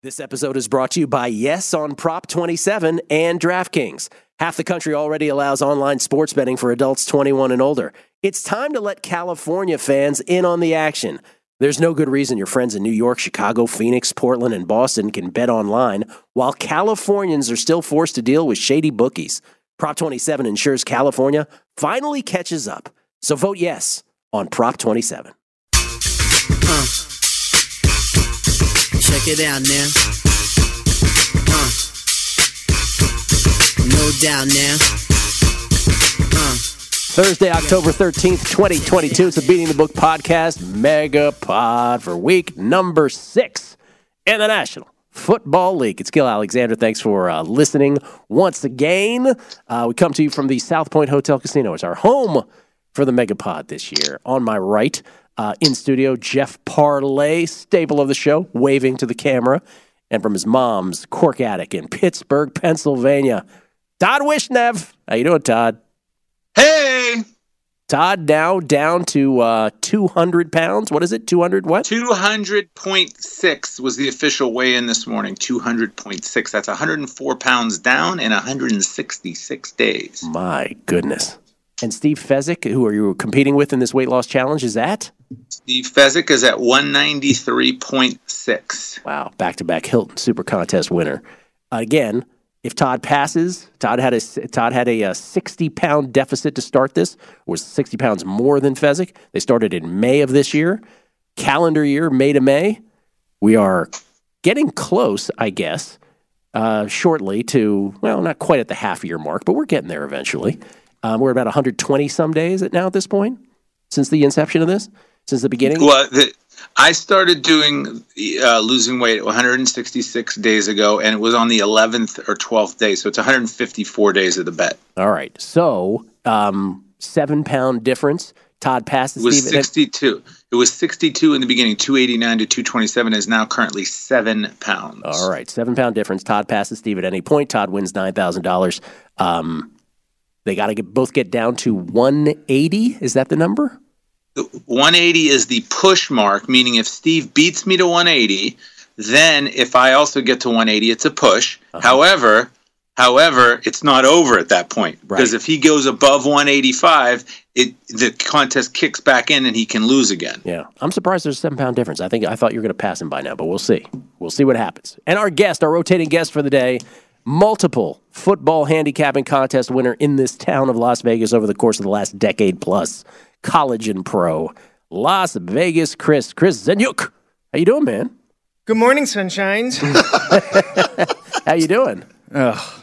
This episode is brought to you by Yes on Prop 27 and DraftKings. Half the country already allows online sports betting for adults 21 and older. It's time to let California fans in on the action. There's no good reason your friends in New York, Chicago, Phoenix, Portland, and Boston can bet online while Californians are still forced to deal with shady bookies. Prop 27 ensures California finally catches up. So vote yes on Prop 27. Uh. Check it out now. Uh. No doubt now. Uh. Thursday, October 13th, 2022. It's the Beating the Book podcast mega pod for week number six in the National Football League. It's Gill Alexander. Thanks for uh, listening once again. Uh, we come to you from the South Point Hotel Casino. It's our home for the Megapod this year. On my right, uh, in studio, Jeff Parlay, staple of the show, waving to the camera. And from his mom's cork attic in Pittsburgh, Pennsylvania, Todd Wishnev. How you doing, Todd? Hey! Todd now down to uh, 200 pounds. What is it? 200 what? 200.6 was the official weigh in this morning. 200.6. That's 104 pounds down in 166 days. My goodness. And Steve Fezzik, who are you competing with in this weight loss challenge, is that? Steve Fezzik is at 193.6. Wow. Back to back Hilton Super Contest winner. again, if Todd passes, Todd had a Todd had a, a, 60 pound deficit to start this. Was 60 pounds more than Fezzik. They started in May of this year, calendar year May to May. We are getting close, I guess, uh, shortly to well, not quite at the half year mark, but we're getting there eventually. Um, we're about 120 some days at now at this point since the inception of this, since the beginning. Well, the, I started doing uh, losing weight 166 days ago, and it was on the 11th or 12th day, so it's 154 days of the bet. All right, so um, seven pound difference. Todd passes. It was Steven. 62. It was 62 in the beginning. 289 to 227 is now currently seven pounds. All right, seven pound difference. Todd passes Steve at any point. Todd wins nine thousand um, dollars. They got to get both get down to 180. Is that the number? 180 is the push mark, meaning if Steve beats me to 180, then if I also get to 180, it's a push. Uh-huh. However, however, it's not over at that point because right. if he goes above 185, it the contest kicks back in and he can lose again. Yeah, I'm surprised there's a seven pound difference. I think I thought you were going to pass him by now, but we'll see. We'll see what happens. And our guest, our rotating guest for the day multiple football handicapping contest winner in this town of Las Vegas over the course of the last decade plus. College and pro. Las Vegas Chris. Chris Zenyuk. How you doing, man? Good morning, sunshines. How you doing? Oh,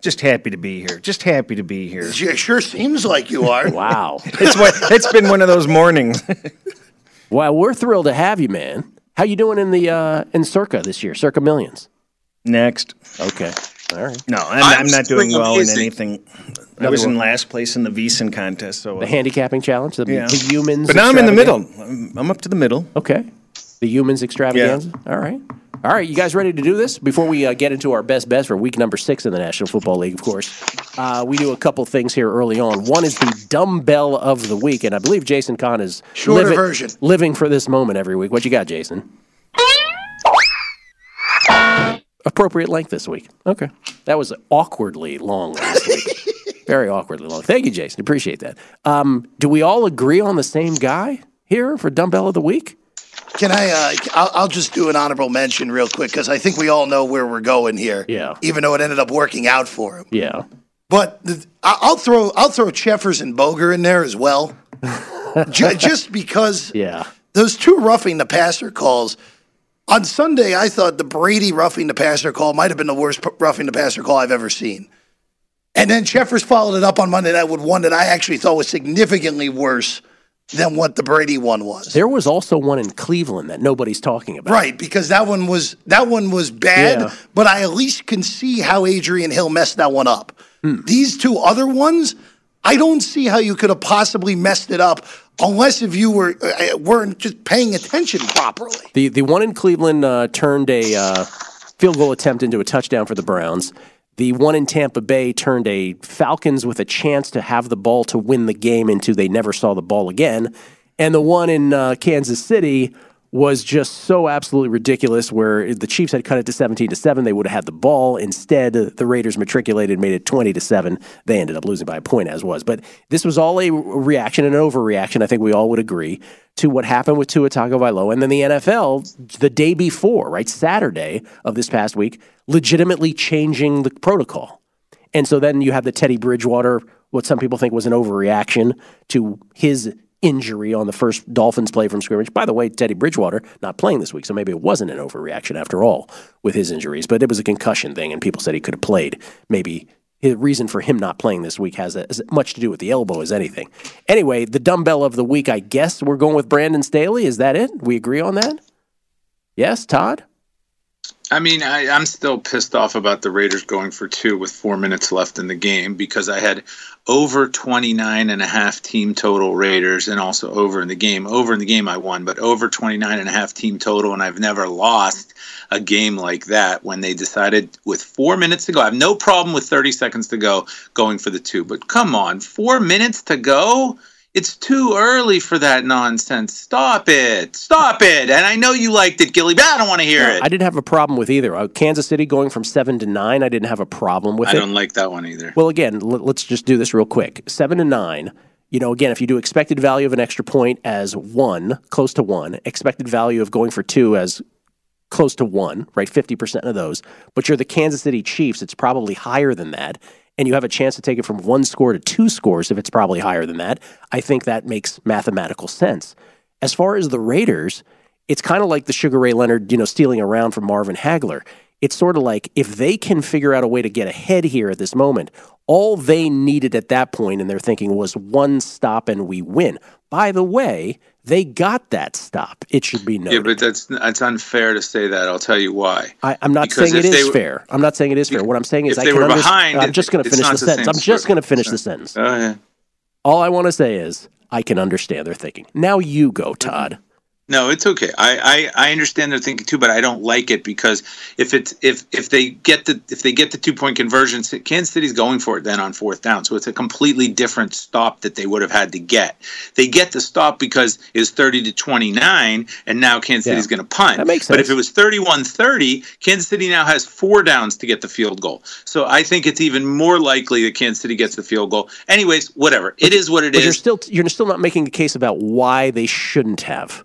just happy to be here. Just happy to be here. It sure seems like you are. wow. it's what it's been one of those mornings. well, we're thrilled to have you, man. How you doing in the uh, in Circa this year? Circa Millions. Next. Okay. All right. No, I'm, I'm I'm not doing still well in amazing. anything. I Another was in last place in the VSiN contest, so The handicapping challenge, the, Yeah. the humans. But now I'm in the middle. I'm, I'm up to the middle. Okay. The humans extravaganza. All right. All right. You guys ready to do this? Before we uh, get into our best bets for week number six in the National Football League, of course, uh, we do a couple things here early on. One is the dumbbell of the week, and I believe Jason Kahn is Shorter living, version. living for this moment every week. What you got, Jason? Appropriate length this week. Okay. That was awkwardly long last week. Very awkwardly long. Thank you, Jason. Appreciate that. Um, do we all agree on the same guy here for dumbbell of the week? Can I? Uh, I'll, I'll just do an honorable mention real quick because I think we all know where we're going here. Yeah. Even though it ended up working out for him, Yeah. but the, I'll throw I'll throw Cheffers and Boger in there as well, Ju- just because Yeah. those two roughing the passer calls. On Sunday, I thought the Brady roughing the passer call might have been the worst roughing the passer call I've ever seen. And then Cheffers followed it up on Monday night with one that I actually thought was significantly worse than what the Brady one was. There was also one in Cleveland that nobody's talking about. Right, because that one was that one was bad, Yeah. but I at least can see how Adrian Hill messed that one up. Hmm. These two other ones, I don't see how you could have possibly messed it up unless if you were uh, weren't just paying attention properly. The the one in Cleveland uh, turned a uh, field goal attempt into a touchdown for the Browns. The one in Tampa Bay turned a Falcons with a chance to have the ball to win the game into they never saw the ball again. And the one in uh, Kansas City was just so absolutely ridiculous where the Chiefs had cut it to 17 to 7 they would have had the ball. Instead the Raiders matriculated made it 20 to 7 they ended up losing by a point as was. But this was all a reaction an overreaction I think we all would agree to what happened with Tua Tagovailoa and then the NFL the day before right Saturday of this past week legitimately changing the protocol. And so then you have the Teddy Bridgewater, what some people think was an overreaction to his injury on the first Dolphins play from scrimmage. By the way, Teddy Bridgewater not playing this week, so maybe it wasn't an overreaction after all with his injuries, but it was a concussion thing, and people said he could have played. Maybe the reason for him not playing this week has as much to do with the elbow as anything. Anyway, the dumbbell of the week, I guess we're going with Brandon Staley. Is that it? We agree on that? Yes, Todd? I mean, I, I'm still pissed off about the Raiders going for two with four minutes left in the game because I had over 29 and a half team total Raiders and also over in the game. Over in the game, I won, but over 29 and a half team total, and I've never lost a game like that when they decided with four minutes to go. I have no problem with 30 seconds to go going for the two, but come on, four minutes to go? It's too early for that nonsense. Stop it. Stop it. And I know you liked it, Gilly, but I don't want to hear it. I didn't have a problem with either. Uh, Kansas City going from seven to nine, I didn't have a problem with I it. I don't like that one either. Well, again, l- let's just do this real quick. Seven to nine. You know, again, if you do expected value of an extra point as one, close to one, expected value of going for two as close to one, right? 50% of those. But you're the Kansas City Chiefs, it's probably higher than that. And you have a chance to take it from one score to two scores if it's probably higher than that. I think that makes mathematical sense. As far as the Raiders, it's kind of like the Sugar Ray Leonard, you know, stealing around from Marvin Hagler. It's sort of like if they can figure out a way to get ahead here at this moment, all they needed at that point in their thinking was one stop and we win. By the way, they got that stop. It should be no. Yeah, but that's that's unfair to say that. I'll tell you why. I, I'm not Because saying it is were- fair. I'm not saying it is fair. What I'm saying is if I they can were behind, I'm just going to finish the the sentence. I'm just going to finish the sentence. Oh, yeah. All I want to say is I can understand their thinking. Now you go, Todd. No, it's okay. I, I, I understand their thinking too, but I don't like it because if it's if if they get the if they get the two point conversion, Kansas City's going for it then on fourth down. So it's a completely different stop that they would have had to get. They get the stop because it's thirty to twenty nine, and now Kansas Yeah. City's going to punt. That makes sense. But if it was 31-30, Kansas City now has four downs to get the field goal. So I think it's even more likely that Kansas City gets the field goal. Anyways, whatever. It is what it But you're still you're still not making a case about why they shouldn't have.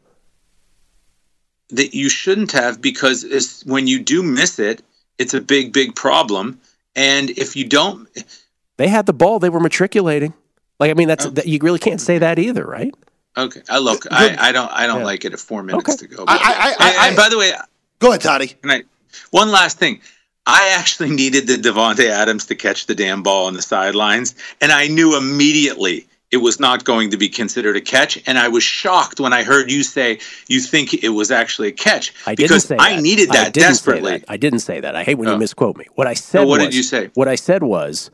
That you shouldn't have because it's, when you do miss it, it's a big, big problem. And if you don't, They had the ball. They were matriculating. Like I mean, that's oh. that, you really can't say that either, right? okay, I look, I, I don't, I don't like it at four minutes Okay. to go. I- I- I- and, I- and by the way, Go ahead, Toddy. can I, one last thing. I actually needed the Davante Adams to catch the damn ball on the sidelines, and I knew immediately it was not going to be considered a catch. And I was shocked when I heard you say you think it was actually a catch I didn't because say I that. needed I that didn't desperately. that. I didn't say that. I hate when you Oh. misquote me. What I said Oh, what was, did you say? What I said was,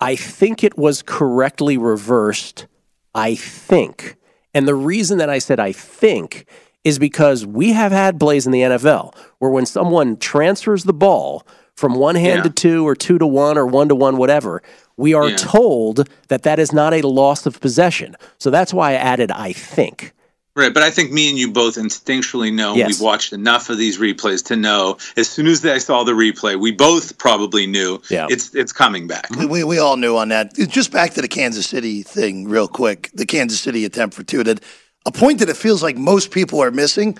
I think it was correctly reversed. I think. And the reason that I said I think is because we have had plays in the NFL where when someone transfers the ball from one hand Yeah. to two or two to one or one to one, whatever, we are Yeah. told that that is not a loss of possession. So that's why I added I think. Right, but I think me and you both instinctually know Yes. we've watched enough of these replays to know as soon as I saw the replay, we both probably knew Yeah. it's it's coming back. We, we, we all knew on that. Just back to the Kansas City thing, real quick. The Kansas City attempt for two. That a point that it feels like most people are missing.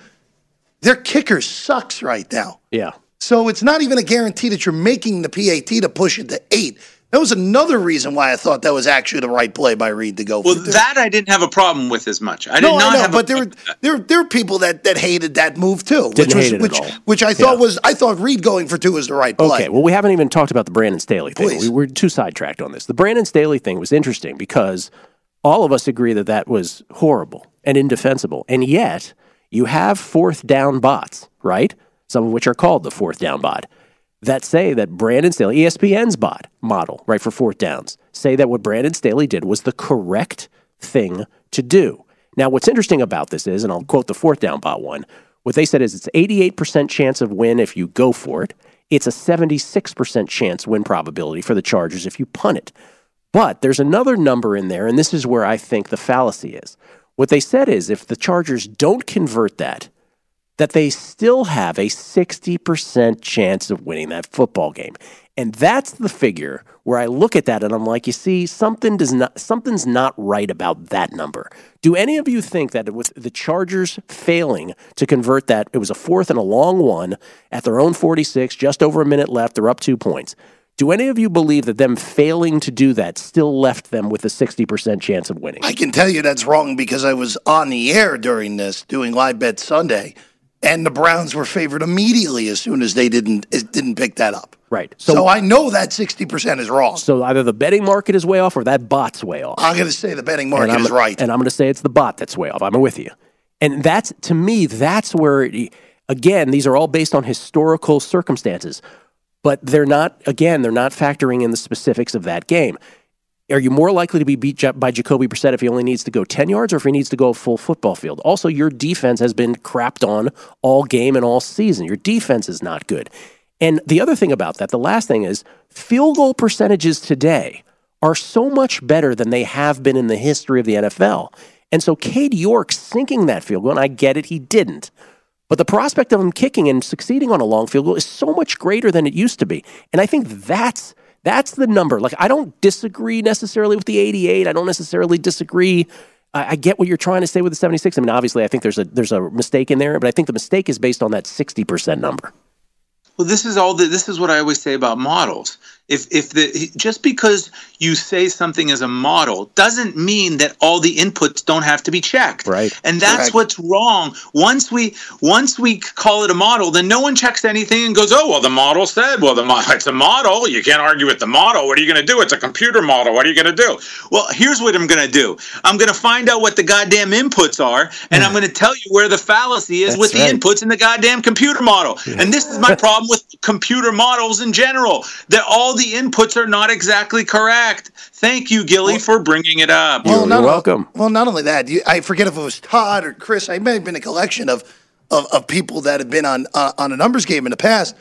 Their kicker sucks right now. Yeah. So it's not even a guarantee that you're making the PAT to push it to eight. That was another reason why I thought that was actually the right play by Reid to go Well, for two. that I didn't have a problem with as much. I did no, not I know, have a but there were there there are people that that hated that move too, which Didn't was hate it at which all. which I thought Yeah. was I thought Reid going for two was the right play. Okay, well, we haven't even talked about the Brandon Staley thing. Please. We were too sidetracked on this. The Brandon Staley thing was interesting because all of us agree that that was horrible and indefensible. And yet, you have fourth down bots, right? Some of which are called the fourth down bot, that say that Brandon Staley, ESPN's bot model, right, for fourth downs, say that what Brandon Staley did was the correct thing to do. Now, what's interesting about this is, and I'll quote the fourth down bot one, what they said is it's 88% chance of win if you go for it. It's a 76% chance win probability for the Chargers if you punt it. But there's another number in there, and this is where I think the fallacy is. What they said is if the Chargers don't convert that, that they still have a 60% chance of winning that football game. And that's the figure where I look at that and I'm like, you see, something does not something's not right about that number. Do any of you think that it with the Chargers failing to convert that, it was a fourth and a long one at their own 46, just over a minute left, they're up two points. Do any of you believe that them failing to do that still left them with a 60% chance of winning? I can tell you that's wrong because I was on the air during this doing live bet Sunday, and the Browns were favored immediately as soon as they didn't it didn't pick that up. Right. So, I know that sixty percent is wrong. So either the betting market is way off or that bot's way off. I'm going to say the betting market is right. And I'm going to say it's the bot that's way off. I'm with you. And that's, to me, that's where, it- again, these are all based on historical circumstances, but they're not, again, they're not factoring in the specifics of that game. Are you more likely to be beat by Jacoby Brissett if he only needs to go 10 yards or if he needs to go a full football field? Also, your defense has been crapped on all game and all season. Your defense is not good. And the other thing about that, the last thing is field goal percentages today are so much better than they have been in the history of the NFL. And so Cade York sinking that field goal, and I get it, he didn't. But the prospect of him kicking and succeeding on a long field goal is so much greater than it used to be. And I think that's that's the number. Like I don't disagree necessarily with the 88. I don't necessarily disagree. I, I get what you're trying to say with the 76. I mean, obviously, I think there's a there's a mistake in there, but I think the mistake is based on that 60% number. Well, this is all the, this is what I always say about models. If if the just because you say something as a model doesn't mean that all the inputs don't have to be checked. Right. And that's Correct. what's wrong. Once we once we call it a model, then no one checks anything and goes, "Oh, well, the model said, well, the mo- it's a model. You can't argue with the model. What are you going to do? It's a computer model. What are you going to do?" Well, here's what I'm going to do. I'm going to find out what the goddamn inputs are, and I'm hmm. going to tell you where the fallacy is That's with the inputs in the goddamn computer model. And this is my problem with computer models in general. That all the inputs are not exactly correct. Thank you, Gilly, for bringing it up. You're not welcome. well, not only that, you, I forget if it was Todd or Chris. I may have been a collection of of, of people that have been on uh, on a numbers game in the past.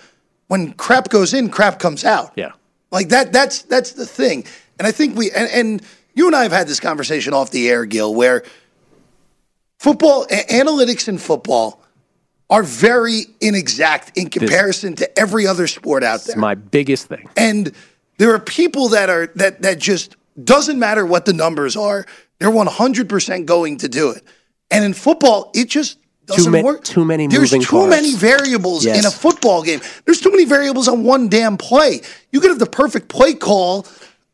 When crap goes in, crap comes out. Yeah. Like that. That's that's the thing. And I think we and, and you and I have had this conversation off the air, Gil, where football a- analytics in football are very inexact in comparison to every other sport out there. It's my biggest thing. And there are people that are that that just doesn't matter what the numbers are. They're 100% going to do it. And in football, it just doesn't ma- work. too many There's too parts. many variables Yes. in a football game. There's too many variables on one damn play. You could have the perfect play call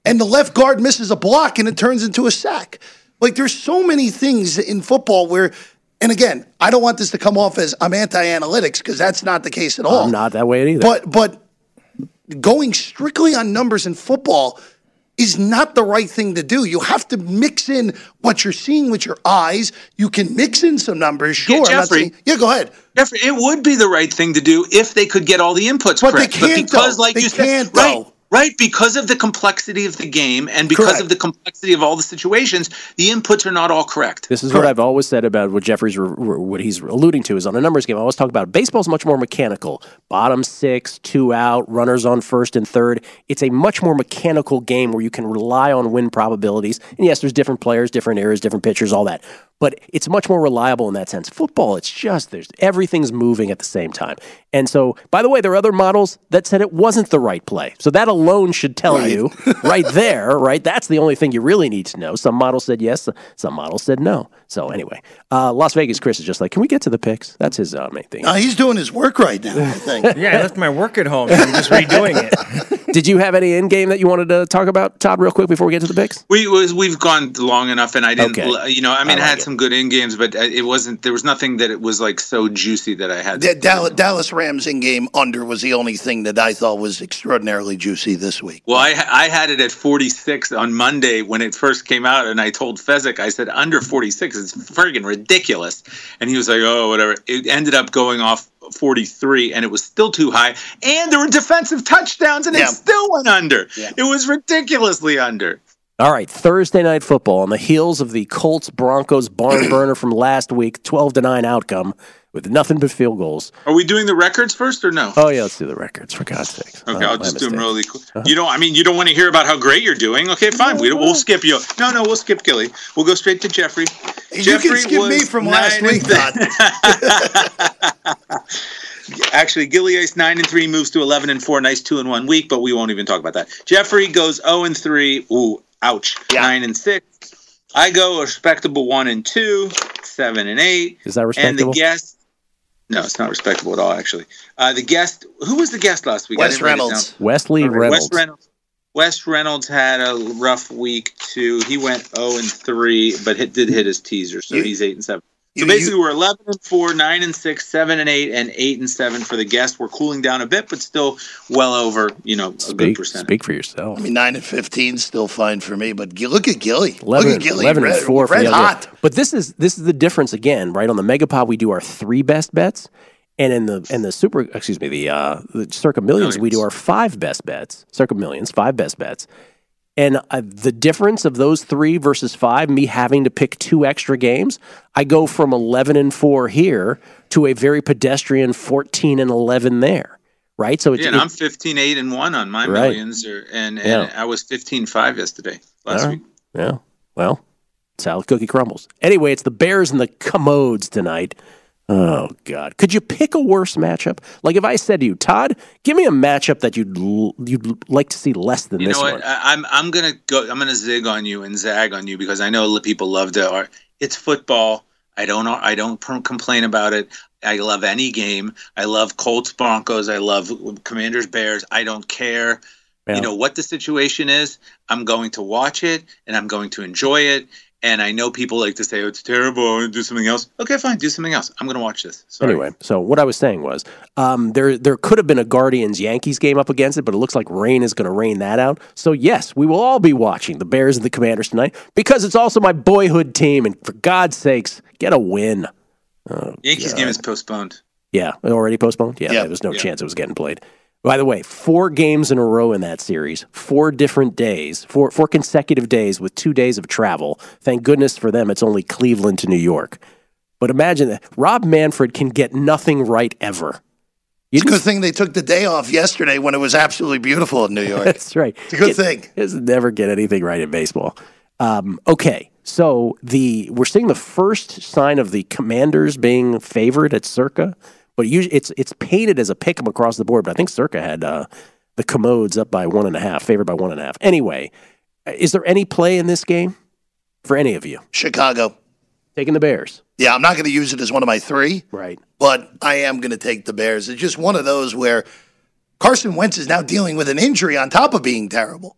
and the left guard misses a block and it turns into a sack. Like there's so many things in football where and again, I don't want this to come off as I'm anti-analytics because that's not the case at all. I'm not that way either. But but going strictly on numbers in football, is not the right thing to do. You have to mix in what you're seeing with your eyes. You can mix in some numbers, sure. Yeah, I'm not Jeffrey. saying- yeah, go ahead. Jeffrey, it would be the right thing to do if they could get all the inputs But they correct. can't, because, though. like They you said, can't, right, though. right, because of the complexity of the game and because Correct. of the complexity of all the situations, the inputs are not all correct. This is what I've always said about what Jeffrey's re- re- what he's alluding to is on a numbers game. I always talk about baseball's much more mechanical. Bottom six, two out, runners on first and third. It's a much more mechanical game where you can rely on win probabilities. And yes, there's different players, different eras, different pitchers, all that. But it's much more reliable in that sense. Football, it's just there's everything's moving at the same time. And so, by the way, there are other models that said it wasn't the right play. So that alone should tell you right there, right? That's the only thing you really need to know. Some models said yes, some models said no. So anyway, uh, Las Vegas Chris is just like, can we get to the picks? That's his uh, main thing. No, he's doing his work right now, I think. Yeah, I left my work at home. So I'm just redoing it. Did you have any in game that you wanted to talk about, Todd, real quick before we get to the picks? We was we've gone long enough, and I didn't. Okay. You know, I mean, I I, had it. some good in games, but uh, it wasn't. There was nothing that it was like so juicy that I had. Da- Dallas, Dallas Rams in game under was the only thing that I thought was extraordinarily juicy this week. Well, I I had it at 46 on Monday when it first came out, and I told Fezzik, I said under 46 is friggin' ridiculous, and he was like, oh, whatever. It ended up going off 43, and it was still too high, and there were defensive touchdowns, and Yeah. it still went under. It was ridiculously under. All right, Thursday night football on the heels of the Colts Broncos barn burner from last week, 12 to 9 outcome with nothing but field goals. Are we doing the records first or no? Oh, yeah, let's do the records, for God's sake. Okay, Oh, I'll my just do them really quick. Uh-huh. You don't. I mean, you don't want to hear about how great you're doing. Okay, fine. We, we'll skip you. No, no, we'll skip Gilly. We'll go straight to Jeffrey. You Jeffrey can skip me from last week, and Actually, Gilly Ice nine and three moves to eleven and four. Nice two in one week, but we won't even talk about that. Jeffrey goes zero and three. Ooh, ouch. Nine and six. I go a respectable one and two, seven and eight. Is that respectable? And the guest. No, it's not respectable at all. Actually, uh, the guest. Who was the guest last week? I Wes didn't write it Reynolds. Wesley Okay, Reynolds. Wes Reynolds. Wes Reynolds had a rough week too. He went 0 and 3, but hit, did hit his teaser, so You- he's 8 and 7. You- So basically, we're 11 and 4, 9 and 6, 7 and 8, and 8 and 7 for the guests. We're cooling down a bit, but still well over, you know, a good Speak, percentage. speak for yourself. I mean, 9 and 15 still fine for me, but look at Gilly. 11, look at Gilly. 11 red, and 4 for red the other- hot. But this is this is the difference again, right? On the Megapod, we do our three best bets. And in the in the super excuse me, the uh the circa millions, we do our five best bets. Circa millions, five best bets. And uh, the difference of those three versus five, me having to pick two extra games, I go from 11 and 4 here to a very pedestrian 14 and 11 there, right? So it's, Yeah, and I'm 15 8 and 1 on my Right. millions, or, and, and Yeah. I was 15 5 yesterday, last All week. Yeah. Well, it's how the cookie crumbles. Anyway, it's the Bears and the Commodes tonight. Oh God! Could you pick a worse matchup? Like if I said to you, Todd, give me a matchup that you'd l- you'd like to see less than You this know what? one. I, I'm I'm gonna go. I'm gonna zig on you and zag on you because I know people love to. It's football. I don't. I don't pr- complain about it. I love any game. I love Colts Broncos. I love Commanders Bears. I don't care. Yeah. You know what the situation is. I'm going to watch it and I'm going to enjoy it. And I know people like to say, "Oh, it's terrible. I want to do something else." Okay, fine. Do something else. I'm going to watch this. Sorry. Anyway, so what I was saying was, um, there there could have been a Guardians Yankees game up against it, but it looks like rain is going to rain that out. So yes, we will all be watching the Bears and the Commanders tonight because it's also my boyhood team, and for God's sakes, get a win. Oh, Yankees God. game is postponed. Yeah, already postponed. Yeah, Yeah. there was no Yeah. chance it was getting played. By the way, four games in a row in that series, four different days, four four consecutive days with two days of travel. Thank goodness for them, it's only Cleveland to New York. But imagine that Rob Manfred can get nothing right ever. You It's a good thing they took the day off yesterday when it was absolutely beautiful in New York. That's right. It's a good Get- thing. Is never get anything right in baseball. Um, okay, so the we're seeing the first sign of the Commanders being favored at Circa, but usually it's it's painted as a pick 'em across the board. But I think Circa had uh, the Commodes up by one and a half, favored by one and a half. Anyway, is there any play in this game for any of you Chicago. taking the Bears? Yeah, I'm not going to use it as one of my three, Right. but I am going to take the Bears. It's just one of those where Carson Wentz is now dealing with an injury on top of being terrible.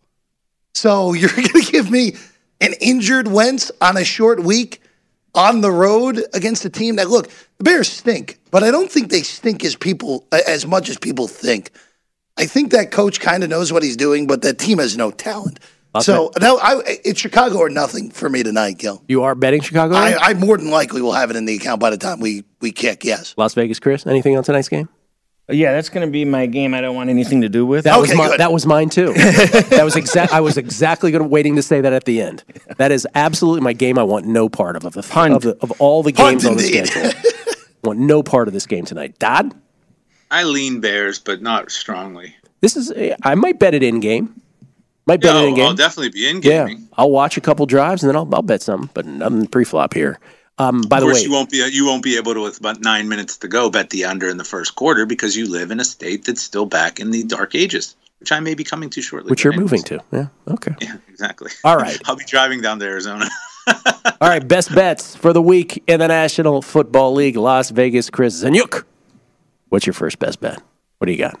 So you're going to give me an injured Wentz on a short week on the road against a team that look the Bears stink, but I don't think they stink as people as much as people think. I think that coach kind of knows what he's doing, but that team has no talent. Las So no, I, it's Chicago or nothing for me tonight, Gil. You are betting Chicago? I, I more than likely will have it in the account by the time we we kick. Yes. Las Vegas, Chris. Anything on tonight's game? Yeah, that's going to be my game. I don't want anything to do with. That was my, that was mine too. that was exact. I was exactly going waiting to say that at the end. That is absolutely my game. I want no part of of, the, of, the, of all the Punt games on the indeed. schedule. want no part of this game tonight. Dad, I lean Bears, but not strongly. this is. I might bet it in game. Might bet Yeah, it in game. I'll definitely be in game. Yeah. I'll watch a couple drives and then I'll, I'll bet some, but nothing pre-flop here. Um, by of the course, way, you won't be you won't be able to with about nine minutes to go bet the under in the first quarter because you live in a state that's still back in the dark ages, which I may be coming to shortly. which you're moving to. Yeah. Okay. Yeah, exactly. All right. I'll be driving down to Arizona. All right. Best bets for the week in the National Football League. Las Vegas. Chris Zanyuk. What's your first best bet? What do you got?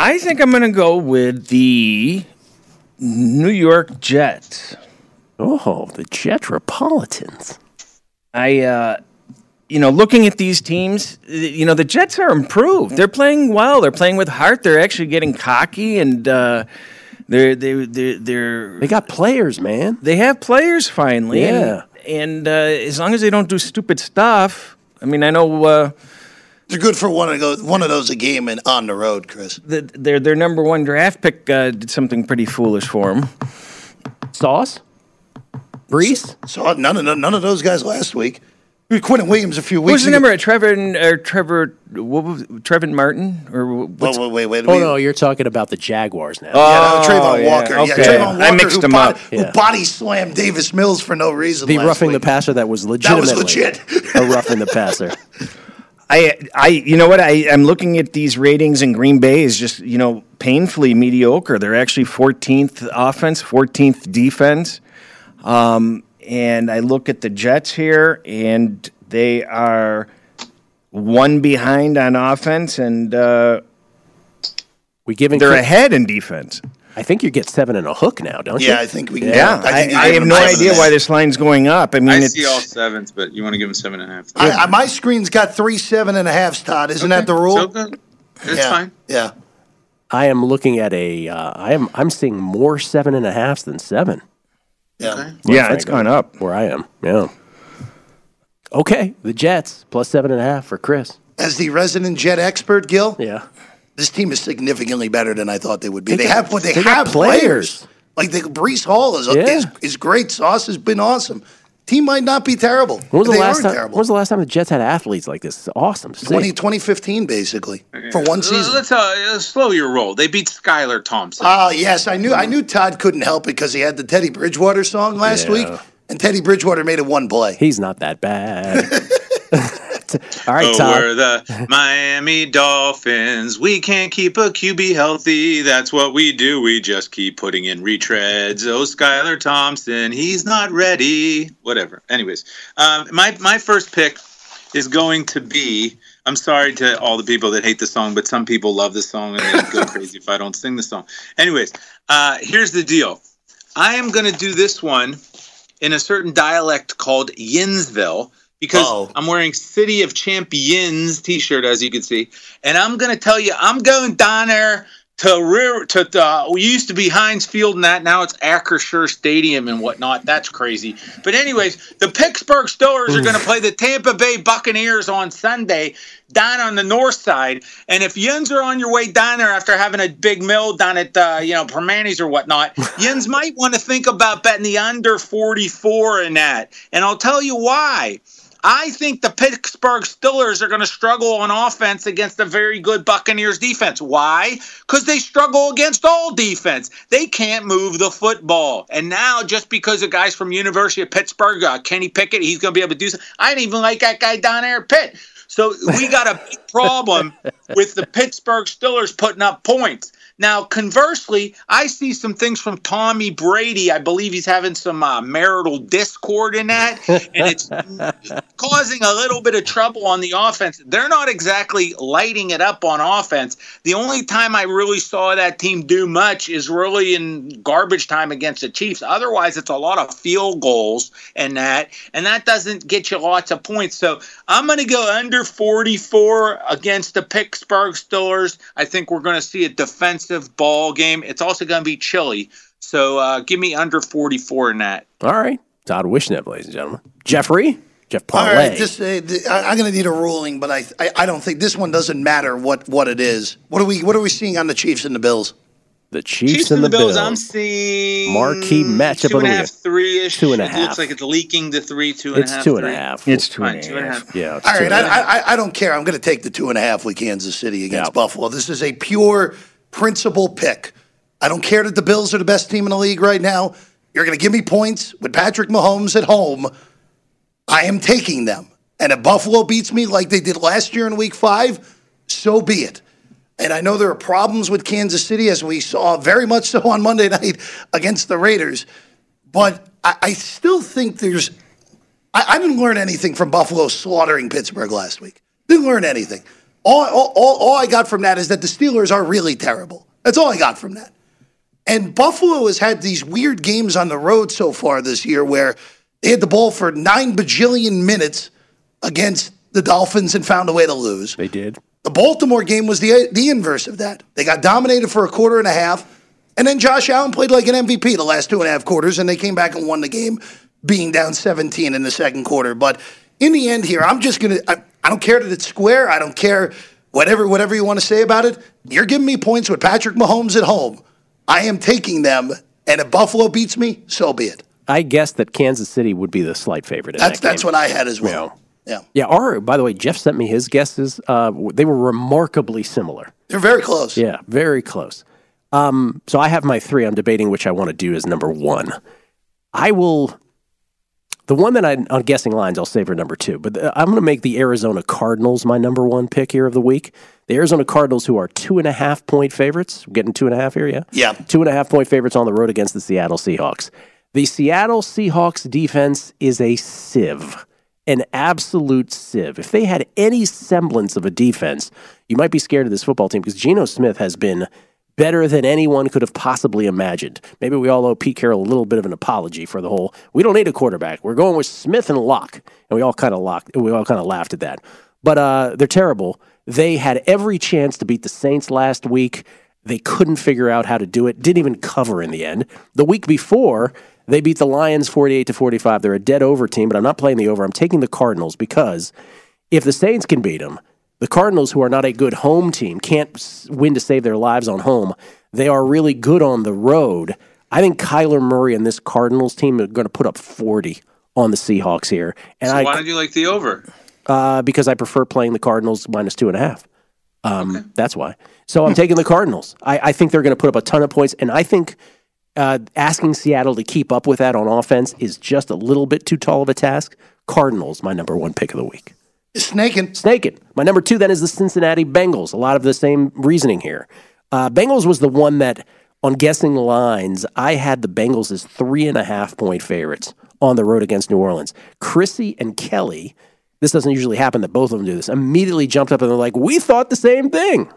I think I'm going to go with the New York Jets. Oh, the Jetropolitans. I, uh, you know, looking at these teams, you know, the Jets are improved. They're playing well. They're playing with heart. They're actually getting cocky and uh, they're they they they're They got players, man. they have players finally. Yeah. And, and uh, as long as they don't do stupid stuff, I mean, I know. Uh, They're good for one of those one of those a game and on the road, Chris. the, their their number one draft pick uh, did something pretty foolish for them. Sauce? Breece? So none of none of those guys last week. Quinnen Williams a few weeks was the ago. number? Trevor or Trevor what was, Trevor Martin or what's, Wait, wait, wait. Oh, wait. no, you're talking about the Jaguars now. Oh, Yeah, no, Travon yeah, Walker. Yeah, okay. Travon Walker. I mixed them body, up. Who Yeah. body slammed Davis Mills for no reason. the last roughing week. the passer that was legit. That was legit. a roughing the passer. I, I, you know what? I, I'm looking at these ratings, and Green Bay is just, you know, painfully mediocre. They're actually 14th offense, 14th defense. Um, and I look at the Jets here, and they are one behind on offense, and uh, We giving they're ahead in defense. I think you get seven and a hook now, don't you? Yeah, I think we can. Yeah, I, think you I have no idea why this line's going up. I mean, I it's see all sevens, but you want to give them seven and a half. I, I, my screen's got three seven and a halves, Todd. Isn't that the rule? So good. It's yeah. fine. Yeah. I am looking at a. Uh, I am. I'm seeing more seven and a halves than seven. Yeah. yeah, it's gone up. Where I am. Yeah. Okay, the Jets plus seven and a half for Chris. As the resident jet expert, Gil, Yeah. This team is significantly better than I thought they would be. They They, got- have, but they, they have players. players. Like the Breece Hall is, Yeah. is is great. Sauce has been awesome. Team might not be terrible. When was the they last time? terrible. When was the last time the Jets had athletes like this? It's awesome. To 20, 2015, basically, for one season. Let's uh, slow your roll. They beat Skylar Thompson. Oh yes, I knew I knew Todd couldn't help it because he had the Teddy Bridgewater song last Yeah. week, and Teddy Bridgewater made it one play. He's not that bad. All right, oh, Todd. we're the Miami Dolphins. We can't keep a QB healthy. That's what we do. We just keep putting in retreads. Oh, Skylar Thompson, he's not ready. Whatever. Anyways, um, my my first pick is going to be. I'm sorry to all the people that hate the song, but some people love the song and they go crazy if I don't sing the song. Anyways, uh, here's the deal. I am going to do this one in a certain dialect called Yinsville because Oh. I'm wearing City of Champions t-shirt as you can see, and I'm going to tell you I'm going down there to rear to the we used to be Heinz Field and that now it's Acrisure Stadium and whatnot. That's crazy. But anyways, the Pittsburgh Steelers are going to play the Tampa Bay Buccaneers on Sunday down on the north side. And if yins are on your way down there after having a big meal down at uh, you know Primanti's or whatnot, yins might want to think about betting the under 44 in that. And I'll tell you why. I think the Pittsburgh Steelers are going to struggle on offense against a very good Buccaneers defense. Why? Because they struggle against all defense. They can't move the football. And now, just because the guy's from University of Pittsburgh, uh, Kenny Pickett, he's going to be able to do something. I didn't even like that guy down there Pitt. So we got a big problem with the Pittsburgh Steelers putting up points. Now, conversely, I see some things from Tommy Brady. I believe he's having some uh, marital discord in that, and it's causing a little bit of trouble on the offense. They're not exactly lighting it up on offense. The only time I really saw that team do much is really in garbage time against the Chiefs. Otherwise, it's a lot of field goals and that, and that doesn't get you lots of points. So I'm going to go under 44 against the Pittsburgh Steelers. I think we're going to see a defensive ball game. It's also going to be chilly. So uh, give me under 44 in that. All right. Todd Wishnev, ladies and gentlemen. Jeffrey? Jeff All Parlay. right, this, uh, th- I, I'm going to need a ruling, but I, I I don't think this one doesn't matter what, what it is. What are we What are we seeing on the Chiefs and the Bills? The Chiefs, and the Bills. I'm seeing Marquee matchup two of the a half, three-ish. Two and a half. It looks like it's leaking to three, two and a It's half. two and a three. half. It's two Fine, and a two and a half. half. Yeah. it's All two right, and a half. I, I, I don't care. I'm going to take the two and a half with Kansas City against Yeah. Buffalo. This is a pure principle pick. I don't care that the Bills are the best team in the league right now. You're going to give me points with Patrick Mahomes at home. I am taking them. And if Buffalo beats me like they did last year in week five, so be it. And I know there are problems with Kansas City, as we saw very much so on Monday night against the Raiders. But I, I still think there's. I, I didn't learn anything from Buffalo slaughtering Pittsburgh last week. Didn't learn anything. All, all, all, all I got from that is that the Steelers are really terrible. That's all I got from that. And Buffalo has had these weird games on the road so far this year where they had the ball for nine bajillion minutes against the Dolphins and found a way to lose. They did. The Baltimore game was the the inverse of that. They got dominated for a quarter and a half, and then Josh Allen played like an MVP the last two and a half quarters, and they came back and won the game, being down 17 in the second quarter. But in the end, here, I'm just gonna. I, I don't care that it's square. I don't care whatever whatever you want to say about it. You're giving me points with Patrick Mahomes at home. I am taking them, and if Buffalo beats me, so be it. I guessed that Kansas City would be the slight favorite. In That's that that's what I had as well. Yeah, Yeah. Yeah. Our, by the way, Jeff sent me his guesses. Uh, they were remarkably similar. they're very close. Yeah, very close. Um, so I have my three. I'm debating which I want to do as number one. I will. The one that I, am guessing lines, I'll save for number two. But the, I'm going to make the Arizona Cardinals my number one pick here of the week. The Arizona Cardinals, who are two and a half point favorites, We're getting two and a half here, yeah, Yeah. two and a half point favorites on the road against the Seattle Seahawks. The Seattle Seahawks defense is a sieve, an absolute sieve. If they had any semblance of a defense, you might be scared of this football team because Geno Smith has been better than anyone could have possibly imagined. Maybe we all owe Pete Carroll a little bit of an apology for the whole. We don't need a quarterback. We're going with Smith and Lock, and we all kind of locked. We all kind of laughed at that. But uh, they're terrible. They had every chance to beat the Saints last week. They couldn't figure out how to do it. Didn't even cover in the end. The week before, they beat the Lions 48 to 45. They're a dead over team, but I'm not playing the over. I'm taking the Cardinals because if the Saints can beat them, the Cardinals, who are not a good home team, can't win to save their lives on home. They are really good on the road. I think Kyler Murray and this Cardinals team are going to put up 40 on the Seahawks here. And so I, why don't you like the over? uh, because I prefer playing the Cardinals minus two and a half. Um, That's why. So I'm taking the Cardinals. I, I think they're going to put up a ton of points, and I think uh, asking Seattle to keep up with that on offense is just a little bit too tall of a task. Cardinals, my number one pick of the week. Snaking. Snaking. My number two then is the Cincinnati Bengals. A lot of the same reasoning here. Uh, Bengals was the one that, on guessing lines, I had the Bengals as three and a half point favorites on the road against New Orleans. Chrissy and Kelly, this doesn't usually happen that both of them do this, immediately jumped up and they're like, we thought the same thing.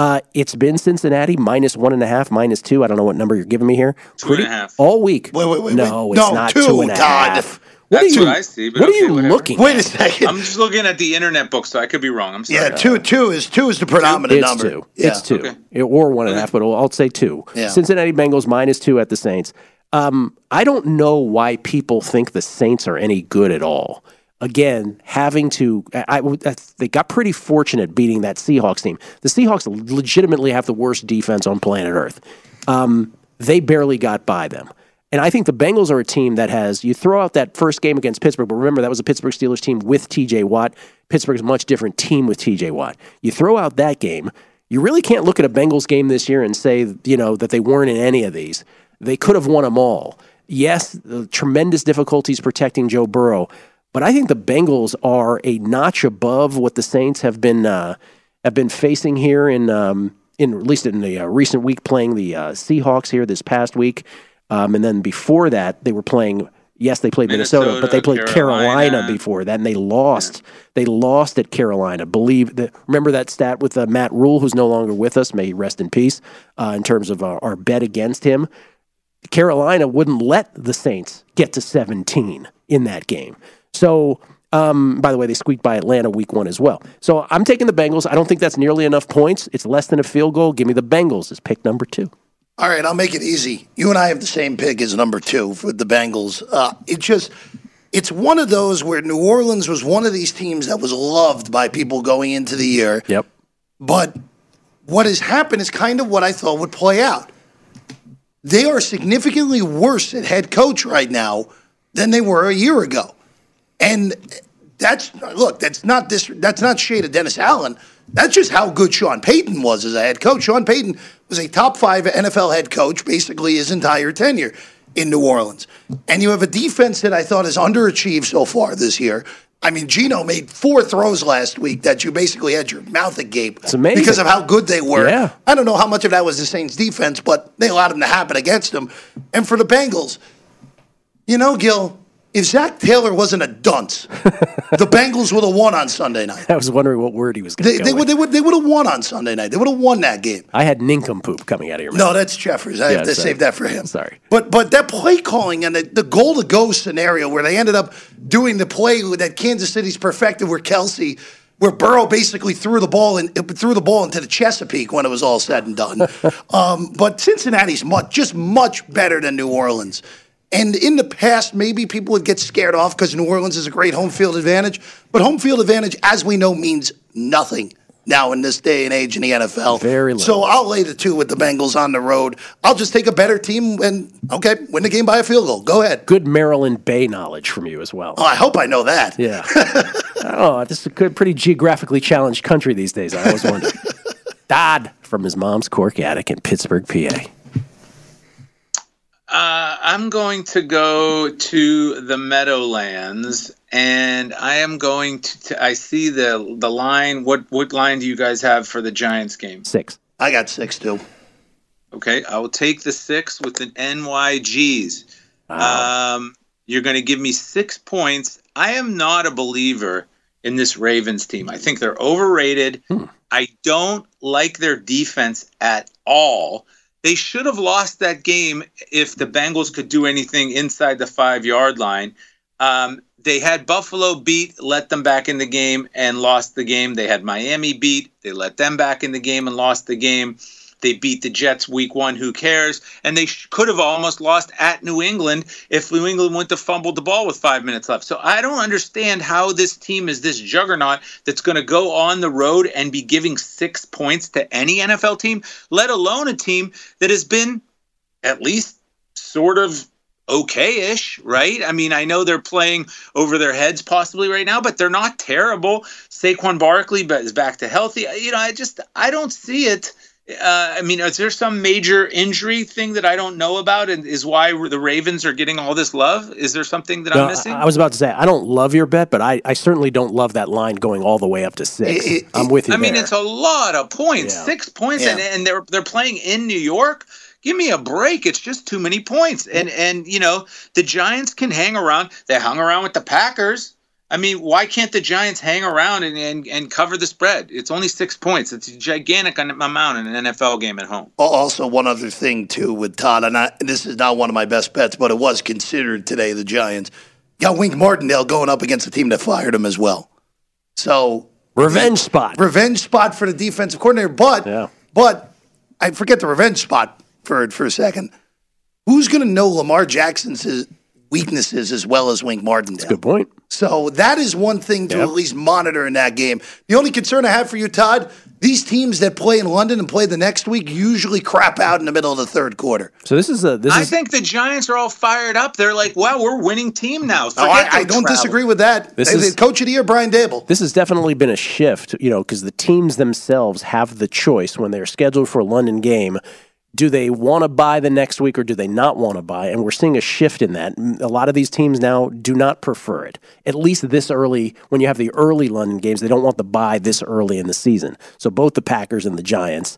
Uh, it's been Cincinnati minus one and a half, minus two. I don't know what number you're giving me here. Two and a half. All week. Wait, wait, wait. No, wait. it's no, not two, two and a Todd. half. What That's are you, what I see. But what okay, are you whatever. looking Wait a second. I'm just looking at the internet book, so I could be wrong. I'm sorry. Yeah, two two is two is the predominant It's number. two. Yeah. It's two. It- or one and a half, but I'll, I'll say two. Yeah. Cincinnati Bengals minus two at the Saints. Um, I don't know why people think the Saints are any good at all. Again, having to, I, I- they got pretty fortunate beating that Seahawks team. The Seahawks legitimately have the worst defense on planet Earth. Um, they barely got by them. And I think the Bengals are a team that has, you throw out that first game against Pittsburgh, but remember that was a Pittsburgh Steelers team with TJ Watt. Pittsburgh's a much different team with TJ Watt. You throw out that game, you really can't look at a Bengals game this year and say, you know, that they weren't in any of these. They could have won them all. Yes, the tremendous difficulties protecting Joe Burrow, but I think the Bengals are a notch above what the Saints have been uh, have been facing here in um, in at least in the uh, recent week, playing the uh, Seahawks here this past week, um, and then before that they were playing. Yes, they played Minnesota, but they played Carolina, Carolina. before that, and they lost. They lost at Carolina. Believe that. Remember that stat with uh, Matt Rhule, who's no longer with us. May he rest in peace. Uh, in terms of our, our bet against him, Carolina wouldn't let the Saints get to 17 in that game. So, um, by the way, they squeaked by Atlanta week one as well. So I'm taking the Bengals. I don't think that's nearly enough points. It's less than a field goal. Give me the Bengals as pick number two. All right, I'll make it easy. You and I have the same pick as number two for the Bengals. Uh, it just, it's one of those where New Orleans was one of these teams that was loved by people going into the year. Yep. But what has happened is kind of what I thought would play out. They are significantly worse at head coach right now than they were a year ago. And that's look, that's not this that's not shade of Dennis Allen. That's just how good Sean Payton was as a head coach. Sean Payton was a top five NFL head coach basically his entire tenure in New Orleans. And you have a defense that I thought has underachieved so far this year. I mean, Geno made four throws last week that you basically had your mouth agape It's amazing. because of how good they were. Yeah. I don't know how much of that was the Saints defense, but they allowed them to happen against them. And for the Bengals, you know, Gil, if Zac Taylor wasn't a dunce, the Bengals would have won on Sunday night. I was wondering what word he was going They, to they would they would they would have won on Sunday night. They would have won that game. I had nincompoop coming out of your mouth. No, that's Jeffers. I Yeah, have to sorry. save that for him. Sorry. But but that play calling and the, the goal to go scenario where they ended up doing the play that Kansas City's perfected, where Kelce, where Burrow basically threw the ball in, threw the ball into the Chesapeake when it was all said and done. um, but Cincinnati's much just much better than New Orleans. And in the past, maybe people would get scared off because New Orleans is a great home field advantage. But home field advantage, as we know, means nothing now in this day and age in the NFL. Very little. So I'll lay the two with the Bengals on the road. I'll just take a better team and okay, win the game by a field goal. Go ahead. Good Maryland Bay knowledge from you as well. Oh, I hope I know that. Yeah. oh, this is a good, pretty geographically challenged country these days. I always wonder. Dodd from his mom's cork attic in Pittsburgh, PA. Uh, I'm going to go to the Meadowlands, and I am going to. T- I see the the line. What what line do you guys have for the Giants game? Six. I got six too. Okay, I will take the six with an NYGs. Um, you're going to give me six points. I am not a believer in this Ravens team. I think they're overrated. I don't like their defense at all. They should have lost that game if the Bengals could do anything inside the five yard line. Um, they had Buffalo beat, let them back in the game, and lost the game. They had Miami beat, they let them back in the game and lost the game. They beat the Jets week one. Who cares? And they sh- could have almost lost at New England if New England went to fumble the ball with five minutes left. So I don't understand how this team is this juggernaut that's going to go on the road and be giving six points to any NFL team, let alone a team that has been at least sort of okay-ish, right? I mean, I know they're playing over their heads possibly right now, but they're not terrible. Saquon Barkley but is back to healthy. You know, I just I don't see it. Uh, I mean, is there some major injury thing that I don't know about, and is why the Ravens are getting all this love? Is there something that No, I'm missing? I I was about to say I don't love your bet, but I, I certainly don't love that line going all the way up to six. I'm with you. I mean, it's a lot of points, Yeah. six points, Yeah. and, and they're they're playing in New York. Give me a break. It's just too many points. And and you know the Giants can hang around. They hung around with the Packers. I mean, why can't the Giants hang around and, and, and cover the spread? It's only six points. It's a gigantic amount in an NFL game at home. Also, one other thing too with Todd, and I, this is not one of my best bets, but it was considered today. The Giants got Wink Martindale going up against the team that fired him as well. So revenge spot, revenge spot for the defensive coordinator. But yeah. but I forget the revenge spot for for a second. Who's going to know Lamar Jackson's weaknesses as well as Wink Martindale? That's a good point. So that is one thing to Yep. at least monitor in that game. The only concern I have for you, Todd, these teams that play in London and play the next week usually crap out in the middle of the third quarter. So this is a this I is think the Giants are all fired up. They're like, wow, we're a winning team now. No, Forget I, I don't travel. disagree with that. This Hey, is- coach of the year, Brian Daboll. This has definitely been a shift, you know, because the teams themselves have the choice when they're scheduled for a London game. Do they want to bye the next week or do they not want to bye? And we're seeing a shift in that. A lot of these teams now do not prefer it. At least this early, when you have the early London games, they don't want the bye this early in the season. So both the Packers and the Giants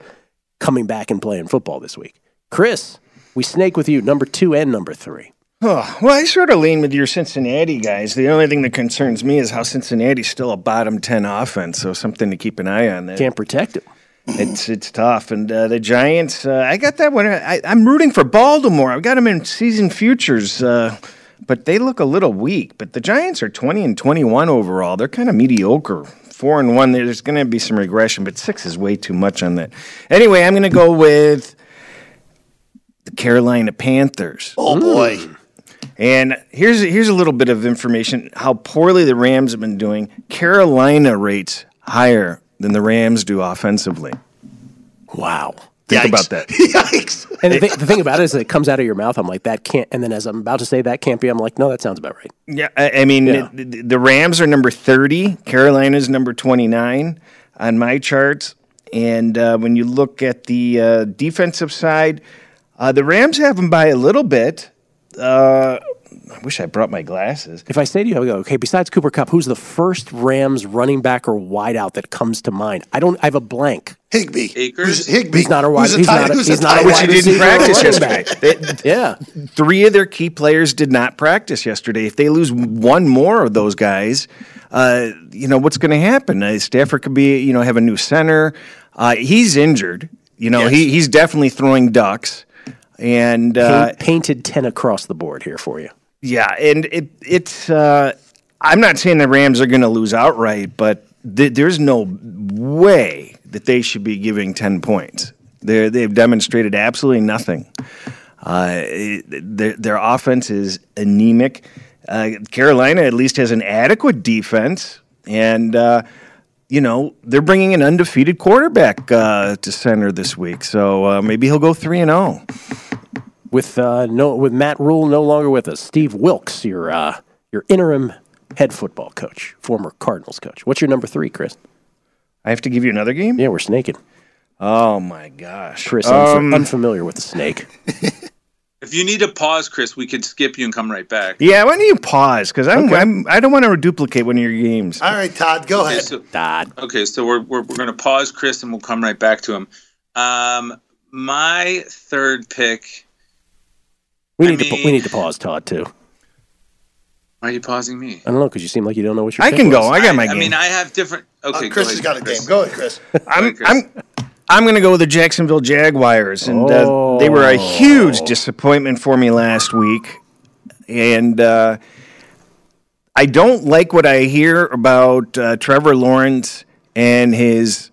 coming back and playing football this week. Chris, we snake with you, number two and number three. Oh, well, I sort of lean with your Cincinnati guys. The only thing that concerns me is how Cincinnati's still a bottom 10 offense, so something to keep an eye on. There. Can't protect it. It's it's tough, and uh, the Giants. Uh, I got that one. I, I'm rooting for Baltimore. I've got them in season futures, uh, but they look a little weak. But the Giants are 20 and 21 overall. They're kind of mediocre. Four and one. There's going to be some regression, but six is way too much on that. Anyway, I'm going to go with the Carolina Panthers. Oh boy. And here's here's a little bit of information how poorly the Rams have been doing. Carolina rates higher than the Rams do offensively. Wow. Think Yikes. about that. Yikes. And the, thi- the thing about it is, it comes out of your mouth. I'm like, that can't. And then as I'm about to say that can't be, I'm like, no, that sounds about right. Yeah, I, I mean, Yeah. the, the Rams are number 30, Carolina's number 29 on my charts. And uh, when you look at the uh, defensive side, uh, the Rams have them by a little bit. I wish I brought my glasses. If I say to you, I go, okay, besides Cooper Kupp, who's the first Rams running back or wideout that comes to mind? I don't. I have a blank. Higbee. Akers. Who's Higbee? He's not a wide. Who's He's tight- not. A, who's he's a not a tight Which he didn't practice yesterday. They- Yeah. Three of their key players did not practice yesterday. If they lose one more of those guys, uh, you know what's going to happen. Uh, Stafford could be, you know, have a new center. Uh, he's injured. You know, he, he's definitely throwing ducks. And uh, Paint- painted ten across the board here for you. Yeah, and it it's. Uh, I'm not saying the Rams are going to lose outright, but th- there's no way that they should be giving ten points. They they've demonstrated absolutely nothing. Uh, it- their their offense is anemic. Uh, Carolina at least has an adequate defense, and uh, you know they're bringing an undefeated quarterback uh, to center this week, so uh, maybe he'll go three and oh. zero. With uh, no, with Matt Rhule no longer with us, Steve Wilks, your uh, your interim head football coach, former Cardinals coach. What's your number three, Chris? I have to give you another game. Yeah, we're snaking. Oh my gosh, Chris, I'm unfamiliar with the snake. If you need to pause, Chris, we could skip you and come right back. Yeah, why don't you pause? Because I'm, I'm I don't want to duplicate one of your games. All right, Todd, go Okay, ahead. so, Todd. okay, so we're, we're, we're going to pause Chris and we'll come right back to him. Um, my third pick. We I need to we need to pause, Todd, too. Why are you pausing me? I don't know because you seem like you don't know what your I pick can go. was. I got my I game. mean, I have different. Okay, Uh, Chris go has got a Chris. game. Go ahead, Chris. I'm I'm I'm going to go with the Jacksonville Jaguars, and uh, they were a huge disappointment for me last week, and uh, I don't like what I hear about uh, Trevor Lawrence and his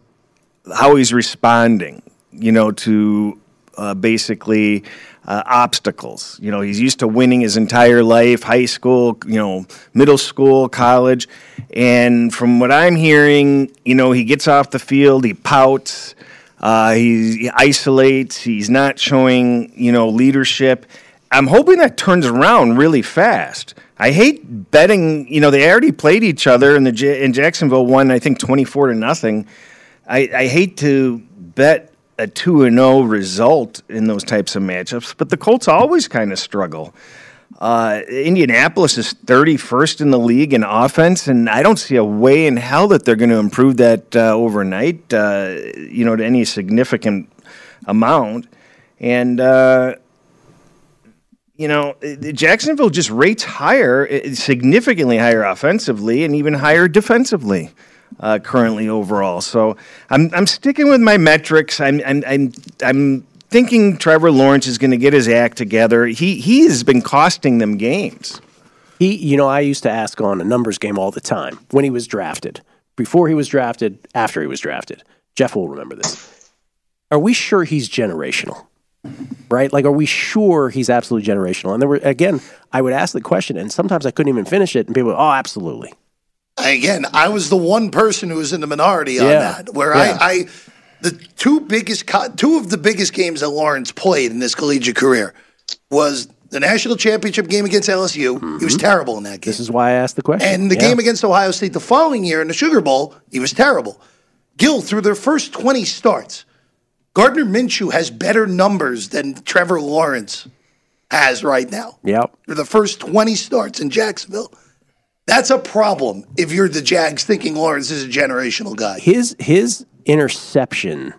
how he's responding. You know to uh, basically uh, obstacles. You know, he's used to winning his entire life, high school, you know, middle school, college. And from what I'm hearing, you know, he gets off the field, he pouts, uh, he, he isolates, he's not showing, you know, leadership. I'm hoping that turns around really fast. I hate betting. You know, they already played each other, and the J- and Jacksonville won. I think 24 to nothing. I, I hate to bet a two and zero result in those types of matchups, but the Colts always kind of struggle. Uh, Indianapolis is 31st in the league in offense, and I don't see a way in hell that they're going to improve that uh, overnight. Uh, you know, to any significant amount, and uh, you know, Jacksonville just rates higher, uh, significantly higher offensively, and even higher defensively. Uh, currently overall, so I'm I'm sticking with my metrics. I'm I'm I'm, I'm thinking Trevor Lawrence is going to get his act together. He he has been costing them games. He, you know, I used to ask on a numbers game all the time when he was drafted, before he was drafted, after he was drafted. Jeff will remember this. Are we sure he's generational? Right? Like, are we sure he's absolutely generational? And there were, again, I would ask the question, and sometimes I couldn't even finish it, and people, would, oh, absolutely. Again, I was the one person who was in the minority on Yeah. that, where Yeah. I, I, the two biggest, co- two of the biggest games that Lawrence played in his collegiate career was the national championship game against LSU. He was mm-hmm. terrible in that game. This is why I asked the question. And the Yeah. game against Ohio State the following year in the Sugar Bowl, he was terrible. Gill, through their first 20 starts, Gardner Minshew has better numbers than Trevor Lawrence has right now. Yep. For the first 20 starts in Jacksonville. That's a problem if you're the Jags thinking Lawrence is a generational guy. His his interception,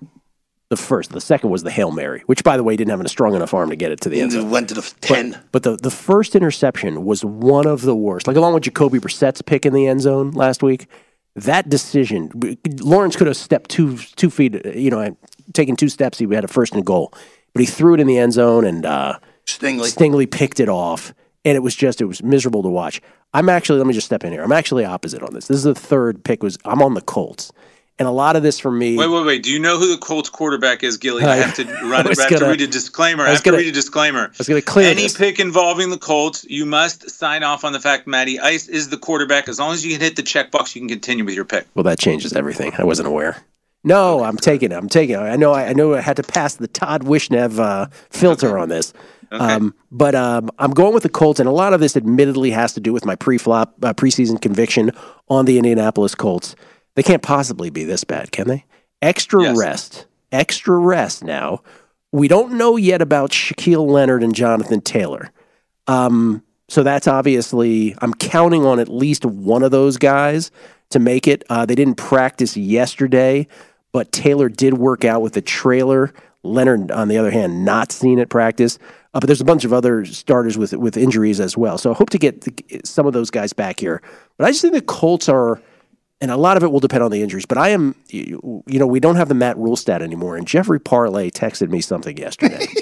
the first, the second was the hail mary, which by the way didn't have a strong enough arm to get it to the end zone. Went to the 10. But the the first interception was one of the worst. Like along with Jacoby Brissett's pick in the end zone last week, that decision, Lawrence could have stepped two two feet, you know, taken two steps. He had a first and goal, but he threw it in the end zone, and uh, Stingley. Stingley picked it off, and it was just it was miserable to watch. I'm actually let me just step in here. I'm actually opposite on this. This is the third pick. Was I'm on the Colts, and a lot of this for me. Wait, wait, wait. Do you know who the Colts quarterback is, Gilly? I have to run. I I have to gonna- read a disclaimer. I I have to gonna- read a disclaimer. I was going to clear Any this. pick involving the Colts, you must sign off on the fact Matty Ice is the quarterback. As long as you can hit the checkbox, you can continue with your pick. Well, that changes everything. I wasn't aware. No, I'm taking it. I'm taking it. I know. I know. I had to pass the Todd Wishnev uh, filter on this. Um, but um, I'm going with the Colts, and a lot of this, admittedly, has to do with my pre-flop uh, preseason conviction on the Indianapolis Colts. They can't possibly be this bad, can they? Extra rest, extra rest. Now we don't know yet about Shaquille Leonard and Jonathan Taylor. Um, so that's obviously, I'm counting on at least one of those guys to make it. Uh, they didn't practice yesterday, but Taylor did work out with the trailer. Leonard, on the other hand, not seen at practice. Uh, but there's a bunch of other starters with with injuries as well. So I hope to get the, some of those guys back here. But I just think the Colts are, and a lot of it will depend on the injuries. But I am, you, you know, we don't have the Matt Rhule stat anymore. And Jeffrey Parlay texted me something yesterday.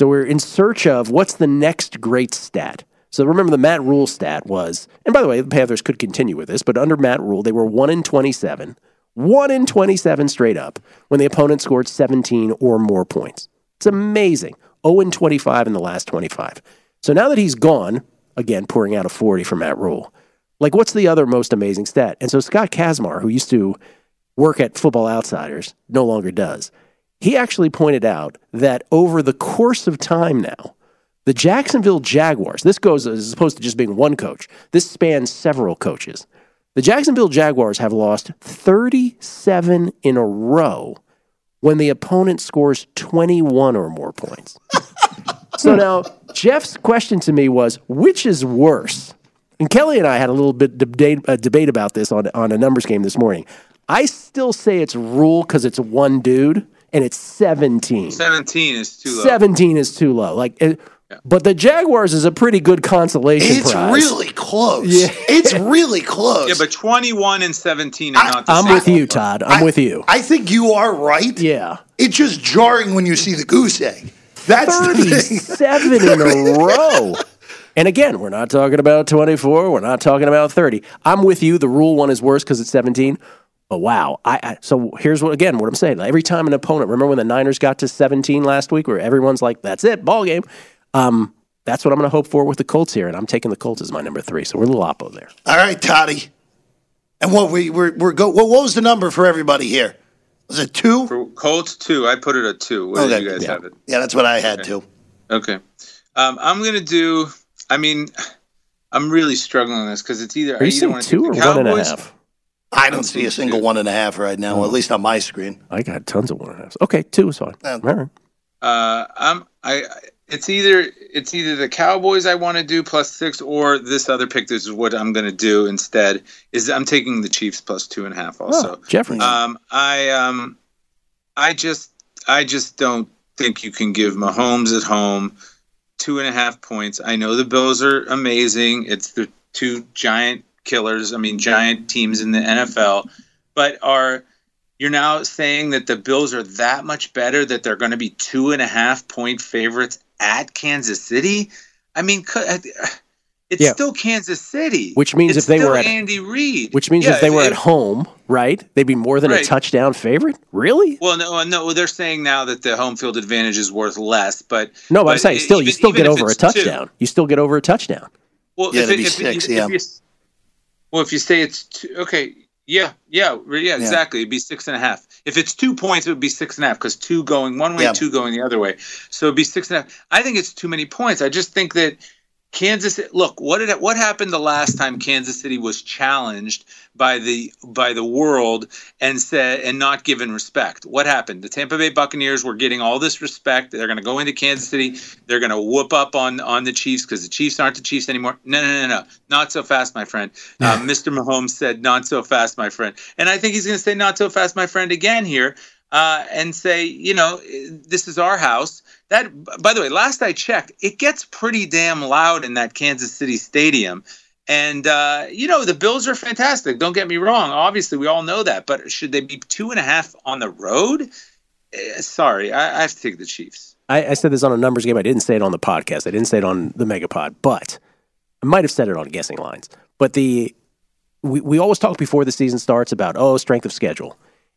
So we're in search of what's the next great stat. So remember the Matt Rhule stat was, and by the way, the Panthers could continue with this, but under Matt Rhule, they were 1 in 27, 1 in 27 straight up when the opponent scored 17 or more points. It's amazing. 0 in 25 in the last 25. So now that he's gone, again, pouring out a 40 for Matt Rhule, like what's the other most amazing stat? And so Scott Kacsmar, who used to work at Football Outsiders, no longer does. He actually pointed out that over the course of time now, the Jacksonville Jaguars, this goes as opposed to just being one coach, this spans several coaches. The Jacksonville Jaguars have lost 37 in a row when the opponent scores 21 or more points. so now, Jeff's question to me was which is worse? And Kelly and I had a little bit debate, uh, debate about this on, on a numbers game this morning. I still say it's Rhule because it's one dude and it's 17. 17 is too low. 17 is too low. Like, but the Jaguars is a pretty good consolation It's prize. really close. Yeah. It's really close. Yeah, but 21 and 17 are not the I'm same. with you, Todd. I'm with you. I think you are right. Yeah. It's just jarring when you see the goose egg. That's the thing. 37 in a row. And again, we're not talking about 24. We're not talking about 30. I'm with you. The Rhule one is worse because it's 17. But wow, I, I so here's what again what I'm saying. Every time an opponent, remember when the Niners got to 17 last week, where everyone's like, "That's it, ball game." Um, that's what I'm going to hope for with the Colts here, and I'm taking the Colts as my number three. So we're a little oppo there. All right, Toddy. And what we we're, we're go. What, what was the number for everybody here? Was it two? For Colts, two. I put it at two. Where Okay. did you guys Yeah. have it? Yeah, that's what I had Okay. too. Okay. Um, I'm gonna do. I mean, I'm really struggling on this because it's either Are you I either saying two or the one and a Cowboys. half? I don't see a single one and a half right now, at least on my screen. I got tons of one and a half. Okay, two is fine. All right. Uh, I'm I. It's either it's either the Cowboys I want to do plus six or this other pick. This is what I'm going to do instead. Is I'm taking the Chiefs plus two and a half. Also, Oh, Jeffrey. Um, I um, I just I just don't think you can give Mahomes at home two and a half points. I know the Bills are amazing. It's the two giant killers. I mean, giant teams in the NFL, but are you're now saying that the Bills are that much better that they're going to be two and a half point favorites at Kansas City? I mean, uh, it's Yeah. still Kansas City, Which means It's if they were at- Andy Reid, Which means Yeah, if they were if- at home, right, they'd be more than a touchdown favorite. Really? Well, no, uh, no. They're saying now that the home field advantage is worth less, but No, but I'm saying still, you still get over a it's two- touchdown. You still get over a touchdown. Well, Yeah, if, it'd it, be if, six, if, yeah. if you, well, if you say it's two, okay, yeah, yeah, yeah, exactly. It'd be six and a half. If it's two points, it would be six and a half because two going one way, Yeah. two going the other way. So it'd be six and a half. I think it's too many points. I just think that Kansas. Look, what did what happened the last time Kansas City was challenged by the by the world and said and not given respect? What happened? The Tampa Bay Buccaneers were getting all this respect. They're going to go into Kansas City. They're going to whoop up on on the Chiefs because the Chiefs aren't the Chiefs anymore. No, no, no, no, not so fast, my friend. Uh, Mr. Mahomes said, "Not so fast, my friend," and I think he's going to say, "Not so fast, my friend," again here. Uh, and say, you know, this is our house. That, by the way, last I checked, it gets pretty damn loud in that Kansas City stadium. And uh, you know, the Bills are fantastic. Don't get me wrong. Obviously, we all know that. But should they be two and a half on the road? Eh, sorry, I, I have to take the Chiefs. I, I said this on a numbers game. I didn't say it on the podcast. I didn't say it on the Megapod, but I might have said it on guessing lines. But the we, we always talk before the season starts about oh strength of schedule,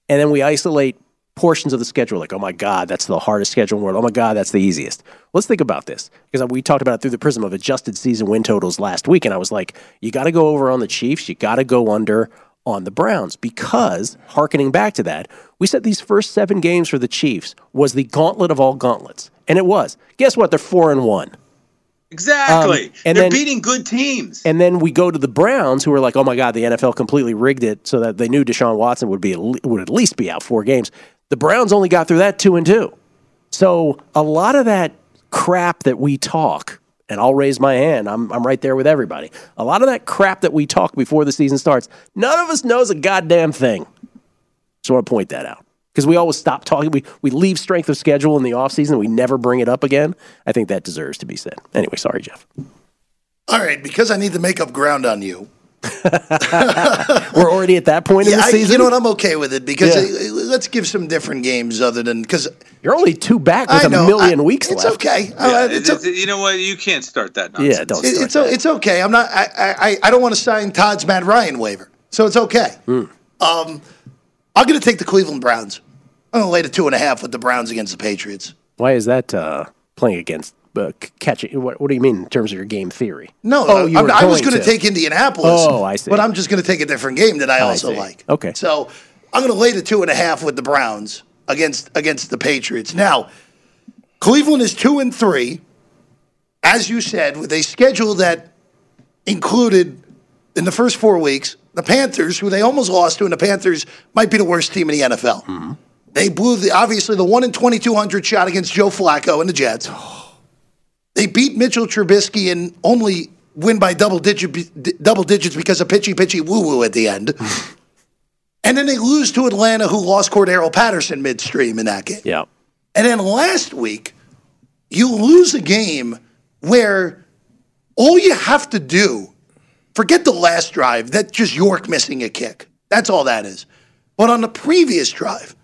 and then we isolate portions of the schedule like oh my god that's the hardest schedule in the world. Oh my god that's the easiest. Let's think about this because we talked about it through the prism of adjusted season win totals last week, and I was like you got to go over on the Chiefs. You got to go under on the Browns because, harkening back to that, we said these first seven games for the Chiefs was the gauntlet of all gauntlets. And it was. Guess what? They're four and one. Exactly. Um, and They're then- beating good teams. And then we go to the Browns, who are like, oh my God, the NFL completely rigged it so that they knew Deshaun Watson would be would at least be out four games. The Browns only got through that two and two. So a lot of that crap that we talk, and I'll raise my hand, I'm, I'm right there with everybody. A lot of that crap that we talk before the season starts, none of us knows a goddamn thing. Just want to point that out. Because we always stop talking. We, we leave strength of schedule in the offseason. We never bring it up again. I think that deserves to be said. Anyway, sorry, Jeff. All right, because I need to make up ground on you. We're already at that point in Yeah, the I, season. you know what? I'm okay with it because Yeah. uh, let's give some different games other than because You're only two back with I a know, million I- weeks it's left. okay. Yeah, Uh, it- it's o- you know what? You can't start that nonsense. Yeah, don't It- it's o- it's okay. I'm not. I I, I don't want to sign Todd's Matt Ryan waiver, so it's okay. Hmm. Um, I'm going to take the Cleveland Browns. I'm going to lay the two and a half with the Browns against the Patriots. Why is that uh, playing against uh, catching? What, what do you mean in terms of your game theory? No, oh, I'm- were I was going to take Indianapolis. Oh, I see. But I'm just going to take a different game that I I also see. like. Okay. So I'm going to lay the two and a half with the Browns against against the Patriots. Now, Cleveland is two and three, as you said, with a schedule that included in the first four weeks the Panthers, who they almost lost to, and the Panthers might be the worst team in the NFL. Mm-hmm. They blew the obviously the one in twenty two hundred shot against Joe Flacco and the Jets. They beat Mitchell Trubisky and only win by double digit double digits because of pitchy pitchy woo woo at the end. Hmm. and then they lose to Atlanta, who lost Cordarrelle Patterson midstream in that game. Yeah. And then last week, you lose a game where all you have to do, forget the last drive, that's just York missing a kick. That's all that is. But on the previous drive,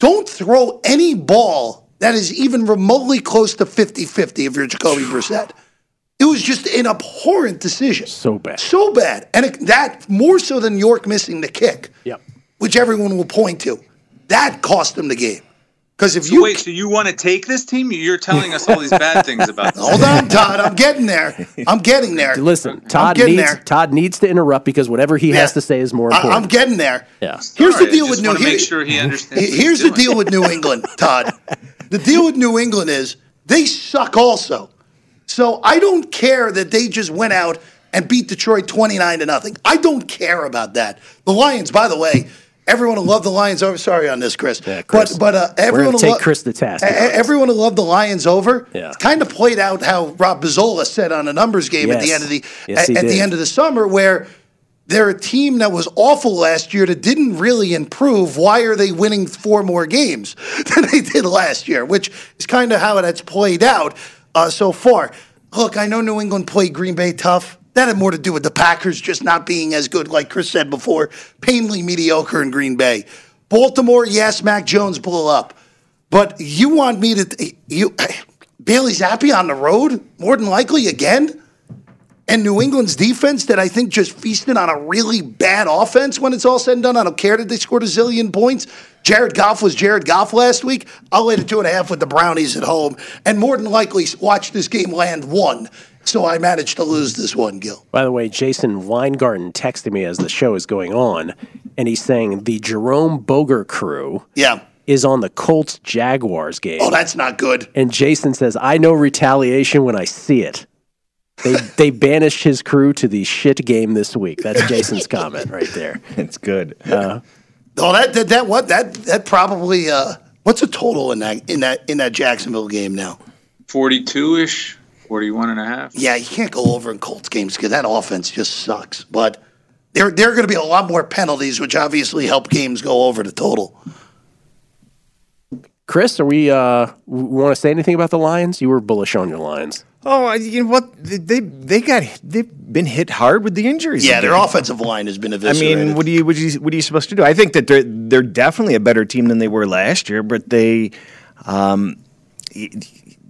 don't throw any ball that is even remotely close to 50 50 if you're Jacoby Brissett. It was just an abhorrent decision. So bad. So bad. And it, that, more so than York missing the kick, Yep. which everyone will point to, that cost them the game. Because if So you wait, so you want to take this team? You're telling us all these bad things about this. Hold on, Todd. I'm getting there. I'm getting there. Listen, Todd getting needs there. Todd needs to interrupt because whatever he has to say is more I, important. I'm getting there. yeah. Here's All the deal I with New want to make sure he understands. Here's the deal with New England, Todd. The deal with New England is they suck also. So I don't care that they just went out and beat Detroit 29 to nothing. I don't care about that. The Lions, by the way, everyone will love the Lions over. Sorry on this, Chris. Yeah, Chris. But but uh, everyone will take lo- Chris the task. Everyone will love the Lions over. Yeah. Kind of played out how Rob Pizzola said on a numbers game at the end of the Yes, at, at the end of the summer where they're a team that was awful last year that didn't really improve. Why are they winning four more games than they did last year? Which is kind of how that's played out uh, so far. Look, I know New England played Green Bay tough. That had more to do with the Packers just not being as good, like Chris said before, painfully mediocre in Green Bay. Baltimore, yes, Mac Jones blew up. But you want me to you Bailey Zappe on the road, more than likely again? And New England's defense that I think just feasted on a really bad offense when it's all said and done. I don't care that they scored a zillion points. Jared Goff was Jared Goff last week. I'll lay the two and a half with the Brownies at home, and more than likely watch this game land one. So I managed to lose this one, Gil. By the way, Jason Weingarten texted me as the show is going on, and he's saying the Jerome Boger crew Yeah. is on the Colts Jaguars game. Oh, that's not good. And Jason says, I know retaliation when I see it. They they banished his crew to the shit game this week. That's Jason's comment right there. It's good. Uh, Oh, that that, that what that that probably uh, what's the total in that in that in that Jacksonville game now? 42 ish, 41 and a half. Yeah, you can't go over in Colts games because that offense just sucks. But there there are going to be a lot more penalties, which obviously help games go over the total. Chris, are we uh want to say anything about the Lions? You were bullish on your Lions. Oh, I- you know what? They they, got they've been hit hard with the injuries. Yeah, their offensive line has been a visible. I mean, what do you what do you what are you supposed to do? I think that they're they're definitely a better team than they were last year, but they um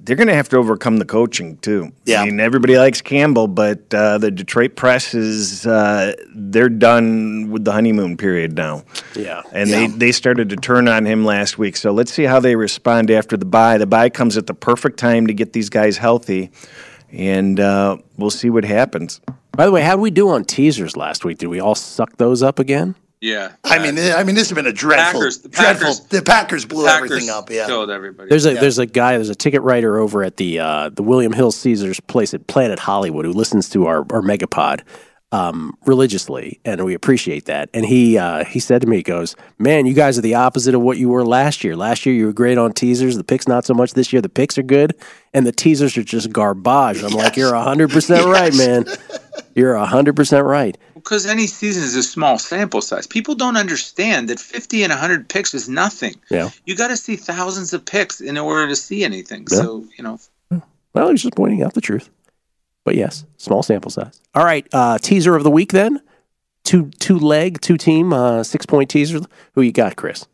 they're going to have to overcome the coaching too. Yeah. I mean, everybody likes Campbell, but uh, the Detroit press is uh, they're done with the honeymoon period now. Yeah. And they, they started to turn on him last week. So let's see how they respond after the bye. The bye comes at the perfect time to get these guys healthy, and uh, we'll see what happens. By the way, how did we do on teasers last week? Did we all suck those up again? Yeah. I mean, I mean, this has been a dreadful, Packers- the dreadful. Packers- the Packers blew Packers everything up. Yeah, Killed everybody. There's a Yeah. there's a guy there's a ticket writer over at the uh, the William Hill Caesars place at Planet Hollywood who listens to our our Megapod um, religiously, and we appreciate that. And he uh, he said to me, he goes, "Man, you guys are the opposite of what you were last year. Last year you were great on teasers. The picks not so much. This year the picks are good, and the teasers are just garbage." I'm like, "You're hundred percent right, man. You're hundred percent right." Because any season is a small sample size. People don't understand that 50 and 100 picks is nothing. Yeah. You got to see thousands of picks in order to see anything. Yeah. So, you know, Well, he's just pointing out the truth. But yes, small sample size. All right, uh, teaser of the week then. Two two leg, two team, uh, six point teaser. Who you got, Chris?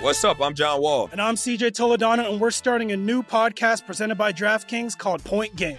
What's up? I'm John Wall. And I'm CJ Toledano, and we're starting a new podcast presented by DraftKings called Point Game.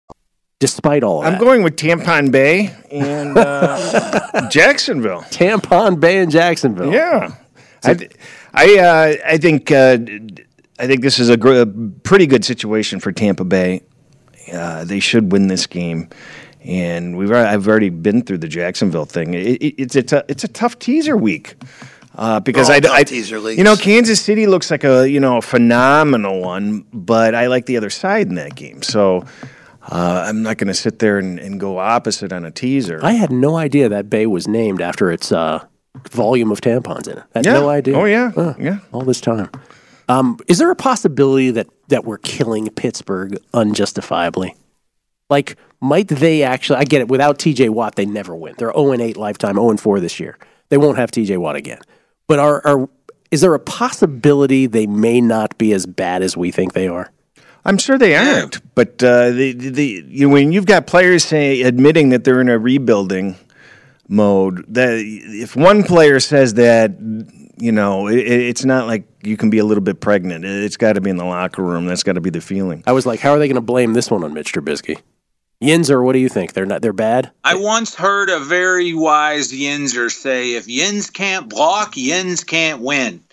Despite all of I'm that. going with Tampon Bay and uh, Jacksonville. Tampon Bay and Jacksonville. Yeah, I, th- I, uh, I think, uh, I think this is a, gr- a pretty good situation for Tampa Bay. Uh, they should win this game, and we've I've already been through the Jacksonville thing. It, it, it's a t- it's a tough teaser week. Uh, because All I, tough I teaser leagues. you know, Kansas City looks like a you know a phenomenal one, but I like the other side in that game. So uh, I'm not going to sit there and, and go opposite on a teaser. I had no idea that bay was named after its uh, volume of tampons in it. I had Yeah. no idea. Oh, yeah. Yeah. All this time. Um, is there a possibility that, that we're killing Pittsburgh unjustifiably? Like, might they actually? I get it. Without TJ Watt, they never win. They're 0 8 lifetime, 0 4 this year. They won't have TJ Watt again. But are, are is there a possibility they may not be as bad as we think they are? I'm sure they aren't, but uh, the, the, you know, when you've got players say admitting that they're in a rebuilding mode, that if one player says that, you know, it, it's not like you can be a little bit pregnant. It's got to be in the locker room. That's got to be the feeling. I was like, how are they going to blame this one on Mitch Trubisky? Yinzer, what do you think? They're not. They're bad. I once heard a very wise Yinzer say, if Yins can't block, Yins can't win.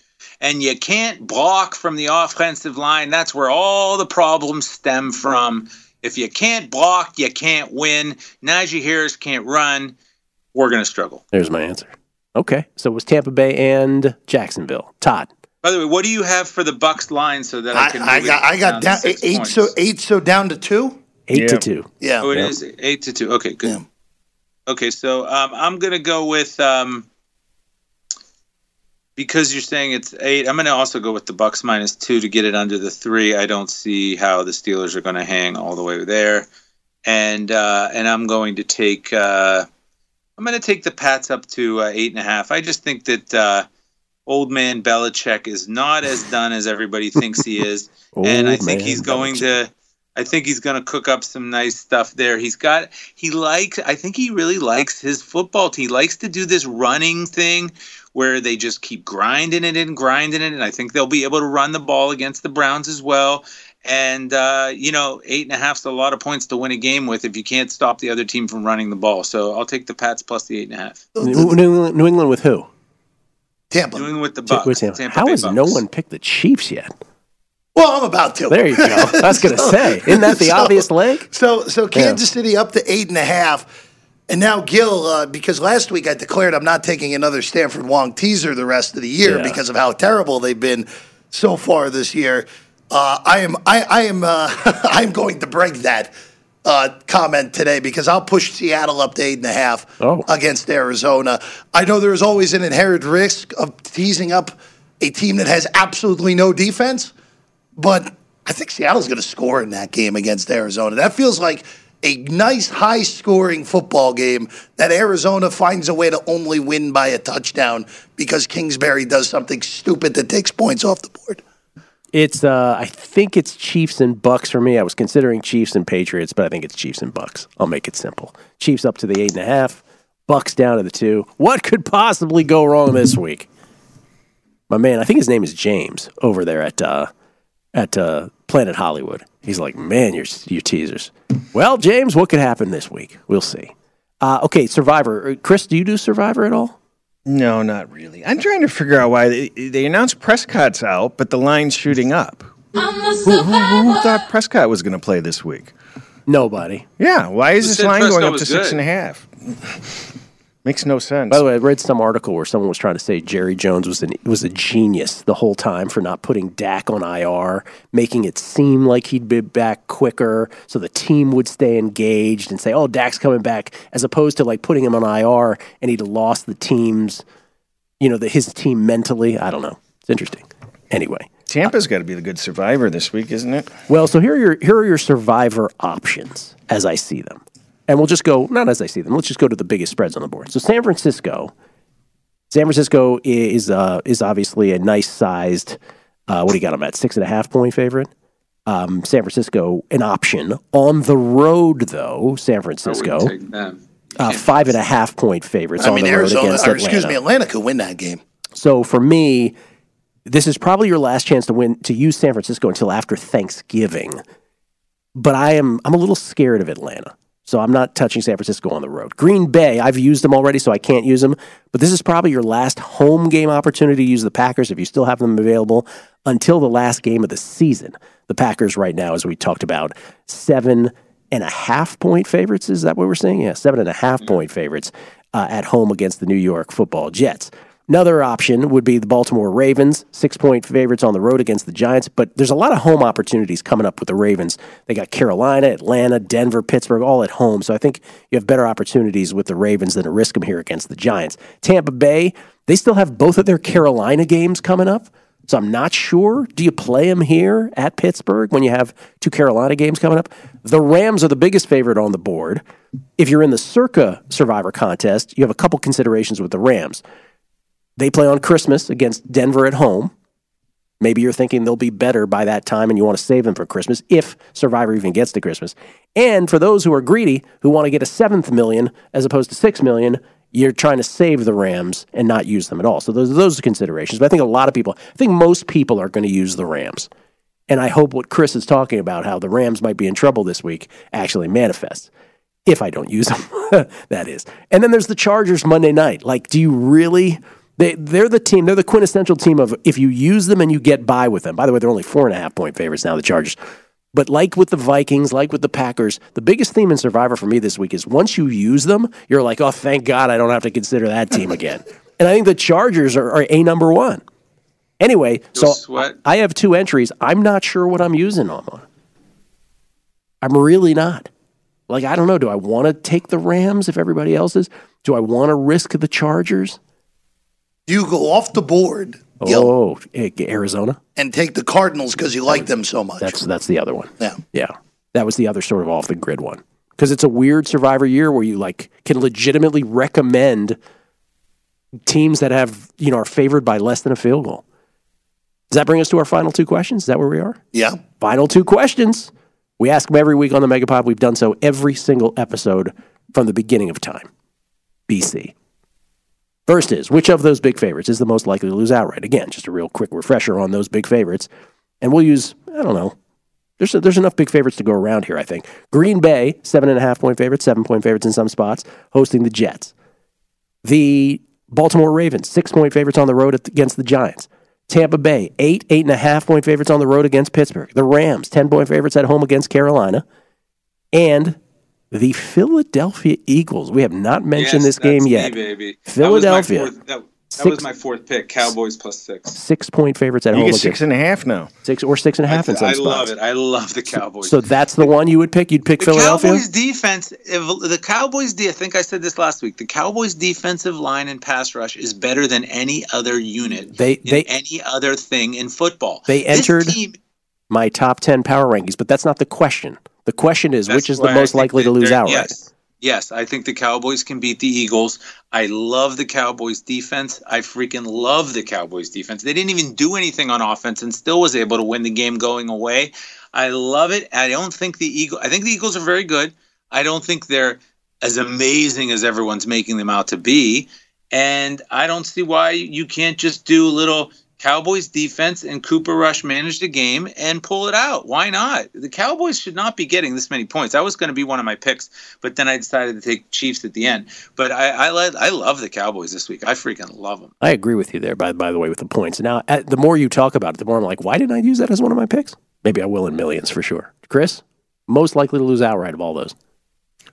And you can't block from the offensive line. That's where all the problems stem from. If you can't block, you can't win. Najee Harris can't run. We're going to struggle. There's my answer. Okay, so it was Tampa Bay and Jacksonville. Todd. By the way, what do you have for the Bucks line so that I, can? I move got I got to down eight points? so eight so down to two. Eight to two. Yeah. Oh, it Yeah. is eight to two. Okay, good. Okay, so um, I'm gonna go with um, because you're saying it's eight. I'm gonna also go with the Bucks minus two to get it under the three. I don't see how the Steelers are gonna hang all the way there, and uh, and I'm going to take uh, I'm gonna take the Pats up to uh, eight and a half. I just think that. Uh, Old man Belichick is not as done as everybody thinks he is, and I think he's going to. I think he's going to cook up some nice stuff there. He's got he likes I think he really likes his football team. He likes to do this running thing where they just keep grinding it and grinding it and I think they'll be able to run the ball against the Browns as well. And uh, you know, eight and a half's a lot of points to win a game with if you can't stop the other team from running the ball. So I'll take the Pats plus the eight and a half. New, New England, New England with who? Tampa. New England with the Ta- Bucks. with Tampa. Tampa How Bay has Bucks. no one picked the Chiefs yet? Well, I'm about to. There you go. I was going to say, isn't that the So- obvious leg? So so Kansas City up to eight and a half. And now Gil, uh, because last week I declared I'm not taking another Stanford Wong teaser the rest of the year Yeah. because of how terrible they've been so far this year. Uh, I am I, I am uh, I am going to break that uh, comment today because I'll push Seattle up to eight and a half Oh. against Arizona. I know there is always an inherent risk of teasing up a team that has absolutely no defense, but I think Seattle's going to score in that game against Arizona. That feels like a nice, high scoring football game that Arizona finds a way to only win by a touchdown because Kingsbury does something stupid that takes points off the board. It's uh, I think it's Chiefs and Bucks for me. I was considering Chiefs and Patriots, but I think it's Chiefs and Bucks. I'll make it simple. Chiefs up to the eight and a half, Bucks down to the two. What could possibly go wrong this week? My man, I think his name is James over there at uh, at uh, Planet Hollywood. He's like, man, you're you teasers. Well, James, what could happen this week? We'll see. Uh, okay, Survivor. Uh, Chris, do you do Survivor at all? No, not really. I'm trying to figure out why they, they announced Prescott's out, but the line's shooting up. Who, who, who thought Prescott was going to play this week? Nobody. Yeah, why is Who this line Prescott going up to six good? and a half? Makes no sense. By the way, I read some article where someone was trying to say Jerry Jones was an, was a genius the whole time for not putting Dak on IR, making it seem like he'd be back quicker, so the team would stay engaged and say, "Oh, Dak's coming back," as opposed to like putting him on IR and he'd lost the team's, you know, the, his team mentally. I don't know. It's interesting. Anyway, Tampa's got to be the good survivor this week, isn't it? well, so here are your here are your survivor options as I see them. And we'll just go not as I see them. Let's just go to the biggest spreads on the board. So San Francisco San Francisco is uh, is obviously a nice sized. Uh, what do you got them at? Six and a half point favorite. Um, San Francisco an option on the road though. San Francisco uh, five and a half point favorites I on mean, the road Arizona, against or excuse me, Atlanta could win that game. So for me, this is probably your last chance to win to use San Francisco until after Thanksgiving. But I am I'm a little scared of Atlanta. So I'm not touching San Francisco on the road. Green Bay, I've used them already, so I can't use them. But this is probably your last home game opportunity to use the Packers if you still have them available until the last game of the season. The Packers right now, as we talked about, seven and a half point favorites. Is that what we're saying? Yeah, seven and a half point favorites uh, at home against the New York Football Jets. Another option would be the Baltimore Ravens, six point favorites on the road against the Giants. But there's a lot of home opportunities coming up with the Ravens. They got Carolina, Atlanta, Denver, Pittsburgh, all at home. So I think you have better opportunities with the Ravens than to risk them here against the Giants. Tampa Bay, they still have both of their Carolina games coming up. So I'm not sure. Do you play them here at Pittsburgh when you have two Carolina games coming up? The Rams are the biggest favorite on the board. If you're in the Circa Survivor contest, you have a couple considerations with the Rams. They play on Christmas against Denver at home. Maybe you're thinking they'll be better by that time and you want to save them for Christmas if Survivor even gets to Christmas. And for those who are greedy, who want to get a seventh million as opposed to six million, you're trying to save the Rams and not use them at all. So those, those are considerations. But I think a lot of people, I think most people are going to use the Rams. And I hope what Chris is talking about, how the Rams might be in trouble this week, actually manifests. If I don't use them, that is. And then there's the Chargers Monday night. Like, do you really? They, they're the team, they're the quintessential team of if you use them and you get by with them. By the way, they're only four and a half point favorites now, the Chargers. But like with the Vikings, like with the Packers, the biggest theme in Survivor for me this week is once you use them, you're like, oh, thank God I don't have to consider that team again. and I think the Chargers are, are a number one. Anyway, so sweat. I have two entries. I'm not sure what I'm using them on. I'm really not. Like, I don't know. Do I want to take the Rams if everybody else is? Do I want to risk the Chargers? You go off the board Oh, Arizona. and take the Cardinals because you like them so much. That's that's the other one. Yeah. Yeah. That was the other sort of off the grid one. Because it's a weird survivor year where you like can legitimately recommend teams that have, you know, are favored by less than a field goal. Does that bring us to our final two questions? Is that where we are? Yeah. Final two questions. We ask them every week on the Megapod. We've done so every single episode from the beginning of time. BC. First is which of those big favorites is the most likely to lose outright? Again, just a real quick refresher on those big favorites. And we'll use, I don't know, there's, there's enough big favorites to go around here, I think. Green Bay, seven and a half point favorites, seven point favorites in some spots, hosting the Jets. The Baltimore Ravens, six point favorites on the road against the Giants. Tampa Bay, eight, eight and a half point favorites on the road against Pittsburgh. The Rams, 10 point favorites at home against Carolina. And the Philadelphia Eagles. We have not mentioned Yes, this game that's yet. Baby. Philadelphia. That was my fourth, that, that Six- was my fourth pick. Cowboys plus six. Six point favorites at You home get six and a half now. six or six and a half in some I spots. love it. I love the Cowboys. So that's the one you would pick. You'd pick the Philadelphia. Cowboys defense, if, the Cowboys, de- I think I said this last week. The Cowboys defensive line and pass rush is better than any other unit. They- in they- any other thing in football. They This entered team- my top ten power rankings, but that's not the question. The question is That's which is the most likely to lose outright. Yes. Yes, I think the Cowboys can beat the Eagles. I love the Cowboys defense. I freaking love the Cowboys defense. They didn't even do anything on offense and still was able to win the game going away. I love it. I don't think the Eagle I think the Eagles are very good. I don't think they're as amazing as everyone's making them out to be. And I don't see why you can't just do a little Cowboys defense and Cooper Rush manage the game and pull it out. Why not? The Cowboys should not be getting this many points. That was going to be one of my picks, but then I decided to take Chiefs at the end. But I I, let, I love the Cowboys this week. I freaking love them. I agree with you there. By by the way, with the points. Now, at, the more you talk about it, the more I'm like, why didn't I use that as one of my picks? Maybe I will in millions for sure. Chris, most likely to lose outright of all those.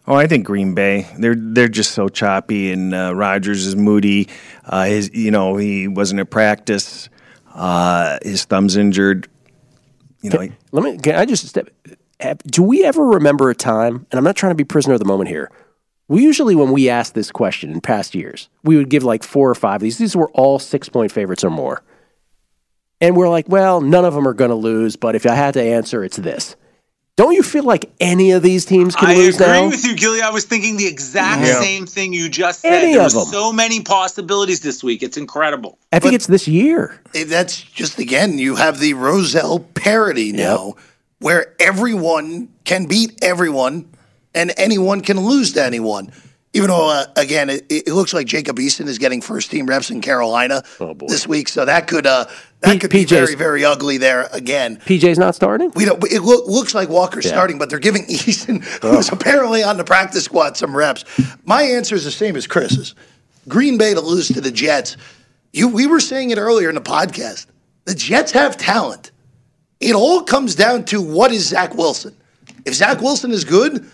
Oh, I think Green Bay. They're they're just so choppy, and uh, Rodgers is moody. Uh, his, you know, he wasn't at practice. Uh, his thumb's injured. You know, he- Let me. Can I just step? Do we ever remember a time? And I'm not trying to be prisoner of the moment here. We usually, when we ask this question in past years, we would give like four or five of these. These were all six point favorites or more, and we're like, well, none of them are going to lose. But if I had to answer, it's this. Don't you feel like any of these teams can I lose now? I agree now? with you, Gilly. I was thinking the exact Yeah. same thing you just said. Any there of them. so many possibilities this week. It's incredible. I think it's this year. That's just again, you have the Rozelle parody now, where everyone can beat everyone, and anyone can lose to anyone. Even though, uh, again, it, it looks like Jacob Eason is getting first team reps in Carolina this week, so that could uh, that could be very very ugly there again. PJ's not starting. We don't. It look, looks like Walker's Yeah. starting, but they're giving Eason, who's apparently on the practice squad, some reps. My answer is the same as Chris's. Green Bay to lose to the Jets. You, we were saying it earlier in the podcast. The Jets have talent. It all comes down to what is Zach Wilson. If Zach Wilson is good,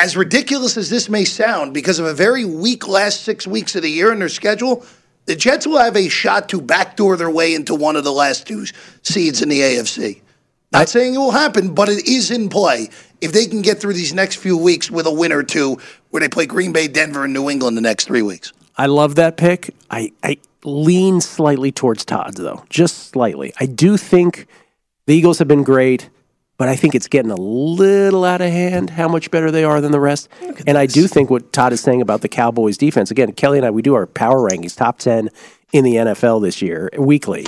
as ridiculous as this may sound, because of a very weak last six weeks of the year in their schedule, the Jets will have a shot to backdoor their way into one of the last two seeds in the AFC. Not saying it will happen, but it is in play if they can get through these next few weeks with a win or two where they play Green Bay, Denver, and New England the next three weeks. I love that pick. I, I lean slightly towards Todd's, though, just slightly. I do think the Eagles have been great, but I think it's getting a little out of hand how much better they are than the rest. And I do think what Todd is saying about the Cowboys defense, again, Kelly and I, we do our power rankings, top 10 in the NFL this year, weekly.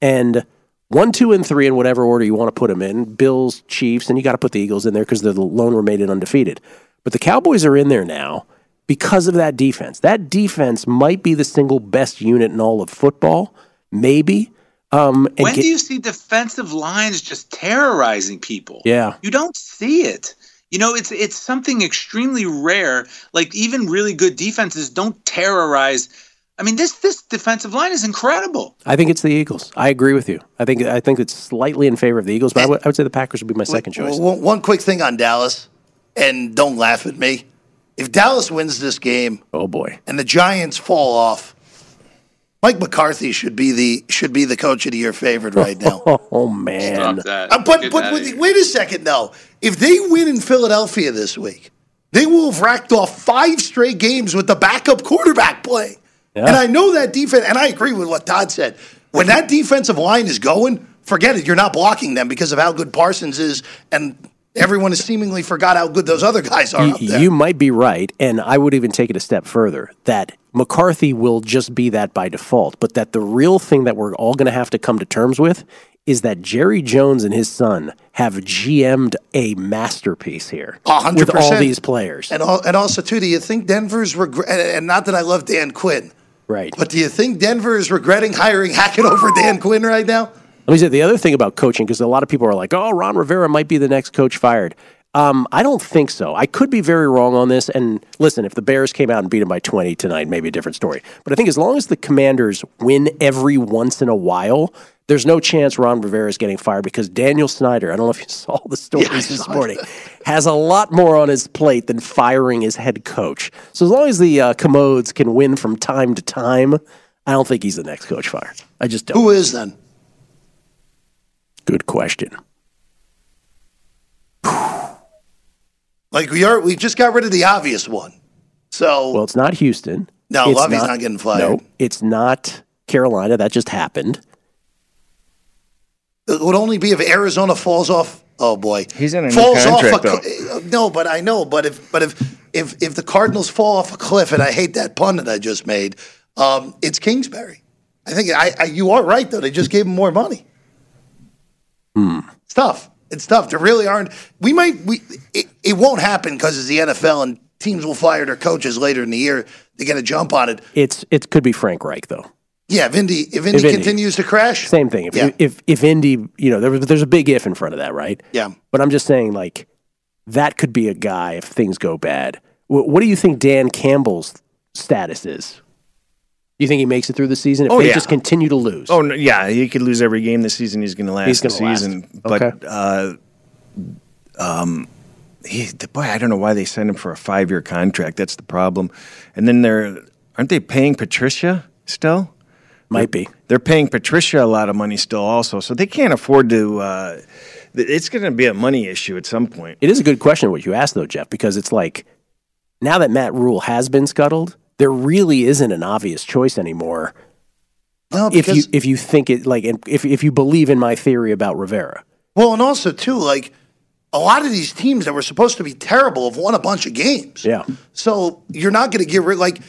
And one, two, and three in whatever order you want to put them in Bills, Chiefs, and you got to put the Eagles in there because they're the lone remaining undefeated. But the Cowboys are in there now because of that defense. That defense might be the single best unit in all of football, maybe. Um, and When get- do you see defensive lines just terrorizing people? Yeah. You don't see it. You know, it's it's something extremely rare. Like even really good defenses don't terrorize. I mean, this this defensive line is incredible. I think it's the Eagles. I agree with you. I think I think it's slightly in favor of the Eagles, but I would, I would say the Packers would be my second choice. One, one quick thing on Dallas, and don't laugh at me. If Dallas wins this game, oh boy, and the Giants fall off, Mike McCarthy should be the should be the coach of the year favorite right now. Oh man, Uh, but but wait, wait a second though. If they win in Philadelphia this week, they will have racked off five straight games with the backup quarterback play. Yeah. And I know that defense, and I agree with what Todd said. When that defensive line is going, forget it. You're not blocking them because of how good Parsons is, and everyone has seemingly forgot how good those other guys are You, up there. you might be right, and I would even take it a step further that McCarthy will just be that by default, but that the real thing that we're all going to have to come to terms with is that Jerry Jones and his son have GM'd a masterpiece here A hundred with all these players. And, al- and also, too, do you think Denver's regret? And and not that I love Dan Quinn, Right. but do you think Denver is regretting hiring Hackett over Dan Quinn right now? Let me say the other thing about coaching, because a lot of people are like, "Oh, Ron Rivera might be the next coach fired." Um, I don't think so. I could be very wrong on this. And listen, if the Bears came out and beat them by twenty tonight, maybe a different story. But I think as long as the Commanders win every once in a while, there's no chance Ron Rivera is getting fired because Daniel Snyder. I don't know if you saw the stories this morning. Has a lot more on his plate than firing his head coach. So as long as the uh, commodes can win from time to time, I don't think he's the next coach fired. I just don't. Who is then? Good question. Like we are, we just got rid of the obvious one. So Well, it's not Houston. No, It's Lovie's not getting fired. No, it's not Carolina. That just happened. it would only be if Arizona falls off. Oh boy, He's in a new falls contract, off a cl- no, but I know, but if but if if if the Cardinals fall off a cliff, and I hate that pun that I just made, um, it's Kingsbury. I think I, I you are right though. They just gave him more money. Hmm. It's tough. It's tough. There really aren't. We might. We it, it won't happen because it's the NFL and teams will fire their coaches later in the year. They get a jump on it. It's it could be Frank Reich though. Yeah, if Indy if Indy If Indy. continues to crash, Same thing. If Yeah. if if Indy, you know, there, there's a big if in front of that, right? Yeah. But I'm just saying, like, that could be a guy if things go bad. What, what do you think Dan Campbell's status is? Do you think he makes it through the season if Oh, they yeah. just continue to lose? Oh no, yeah, he could lose every game this season. He's going to last He's the gonna last. season. But Okay. uh, um, he, the- boy, I don't know why they signed him for a five-year contract. That's the problem. And then they're aren't they paying Patricia still? Might be. They're paying Patricia a lot of money still, also. So they can't afford to. Uh, it's going to be a money issue at some point. It is a good question what you asked though, Jeff, because it's like now that Matt Rhule has been scuttled, there really isn't an obvious choice anymore. No, if you if you think it like if if you believe in my theory about Rivera. Well, and also too, like a lot of these teams that were supposed to be terrible have won a bunch of games. Yeah. So you're not going to get rid like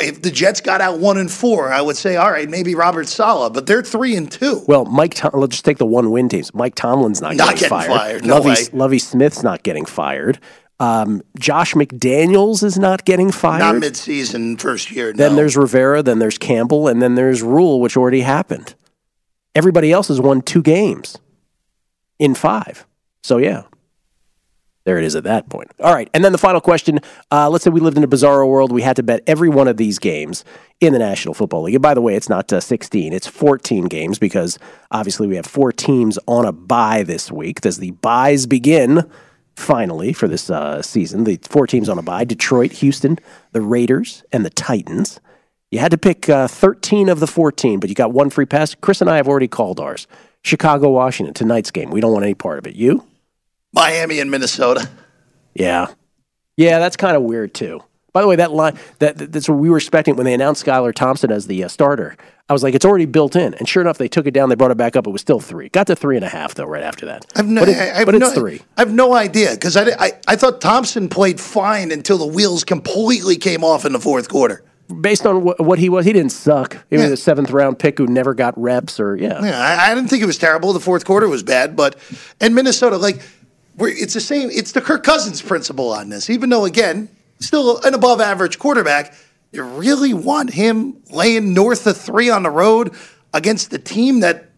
if the Jets got out one and four, I would say all right, maybe Robert Saleh, but they're three and two. Well, Mike, Tom- let's just take the one win teams. Mike Tomlin's not, Not getting, getting fired. fired, no Lovie, way. Lovie Smith's not getting fired. Um, Josh McDaniels is not getting fired. Not midseason first year. Then there's Rivera, then there's Campbell, and then there's Rhule, which already happened. Everybody else has won two games in five. So, yeah. There it is at that point. All right. And then the final question uh, let's say we lived in a bizarro world. We had to bet every one of these games in the National Football League. And by the way, it's not uh, 16, it's 14 games because obviously we have four teams on a bye this week. Does the buys begin, finally, for this uh, season, the four teams on a bye Detroit, Houston, the Raiders, and the Titans. You had to pick uh, 13 of the 14, but you got one free pass. Chris and I have already called ours. Chicago, Washington, tonight's game. We don't want any part of it. You? Miami and Minnesota. Yeah. Yeah, that's kind of weird too. By the way, that line that that- that's what we were expecting when they announced Skylar Thompson as the uh, starter. I was like, it's already built in, and sure enough, they took it down. They brought it back up. It was still three. Got to three and a half though. Right after that, I've no, but, it- I, I have but no, it's three. I have no idea because I, I, I thought Thompson played fine until the wheels completely came off in the fourth quarter. Based on what, what he was, he didn't suck. He was a seventh round pick who never got reps, or yeah. Yeah, I, I didn't think it was terrible. The fourth quarter was bad, but and Minnesota, like, we're, it's the same. It's the Kirk Cousins principle on this. Even though, again, still an above average quarterback, you really want him laying north of three on the road against the team that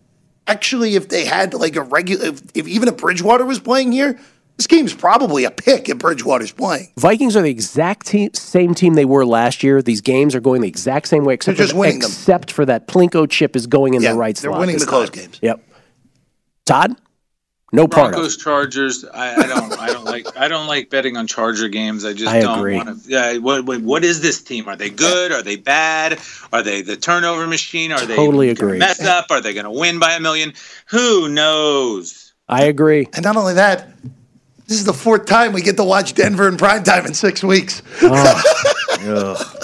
actually, if they had like a regular, if, if even if Bridgewater was playing here, this game's probably a pick if Bridgewater's playing. Vikings are the exact team, same team they were last year. These games are going the exact same way, except just for, winning them. except for that Plinko chip is going in Yeah, the right they're slot. winning the close time. games. Yep. Todd, no part of. Broncos Chargers. I, I don't. I don't like. I don't like betting on Charger games. I just I don't want to. Yeah. What, what What is this team? Are they good? Are they bad? Are they the turnover machine? Are they Totally gonna agree. Mess up? Are they going to win by a million? Who knows? I agree. And not only that, this is the fourth time we get to watch Denver in primetime in six weeks. Oh. Ugh.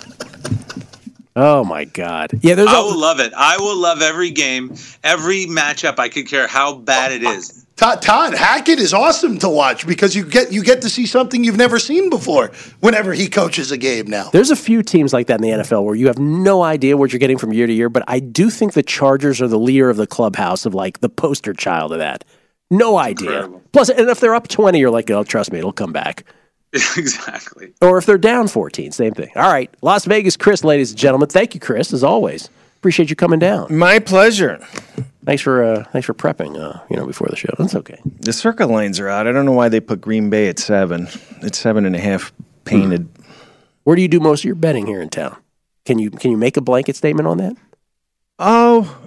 Oh my God! Yeah, there's I a, will love it. I will love every game, every matchup. I could care how bad it is. Todd, Todd Hackett is awesome to watch because you get you get to see something you've never seen before whenever he coaches a game now. There's a few teams like that in the NFL where you have no idea what you're getting from year to year, but I do think the Chargers are the leader of the clubhouse of like the poster child of that. No idea. Plus, and if they're up 20, you're like, oh, trust me, it'll come back. exactly. Or if they're down 14, same thing. All right. Las Vegas, Chris, ladies and gentlemen. Thank you, Chris, as always. Appreciate you coming down. My pleasure. Thanks for uh, thanks for prepping. Uh, you know, before the show. That's okay. The Circa lines are out. I don't know why they put Green Bay at seven. It's seven and a half painted. Where do you do most of your betting here in town? Can you can you make a blanket statement on that? Oh,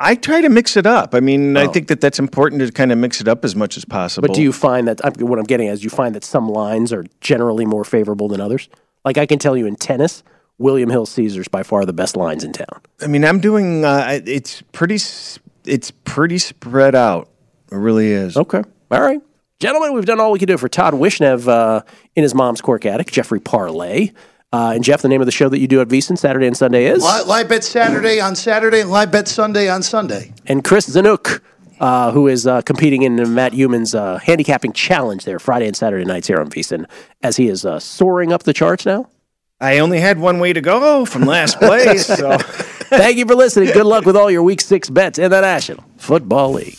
I try to mix it up. I mean, I Oh. think that that's important to kind of mix it up as much as possible. But do you find that what I'm getting at is you find that some lines are generally more favorable than others? Like I can tell you in tennis, William Hill Caesars by far the best lines in town. I mean, I'm doing. Uh, it's pretty. It's pretty spread out. It really is. Okay. All right. Gentlemen, we've done all we can do for Todd Wishnev uh, in his mom's cork attic, Jeffrey Parlay. Uh, and Jeff, the name of the show that you do at VSiN Saturday and Sunday is? Live, live bet Saturday on Saturday and live bet Sunday on Sunday. And Chris Zanuck, uh, who is uh, competing in Matt Youmans' uh, handicapping challenge there Friday and Saturday nights here on VSiN as he is uh, soaring up the charts now. I only had one way to go from last place. so. Thank you for listening. Good luck with all your week six bets in the National Football League.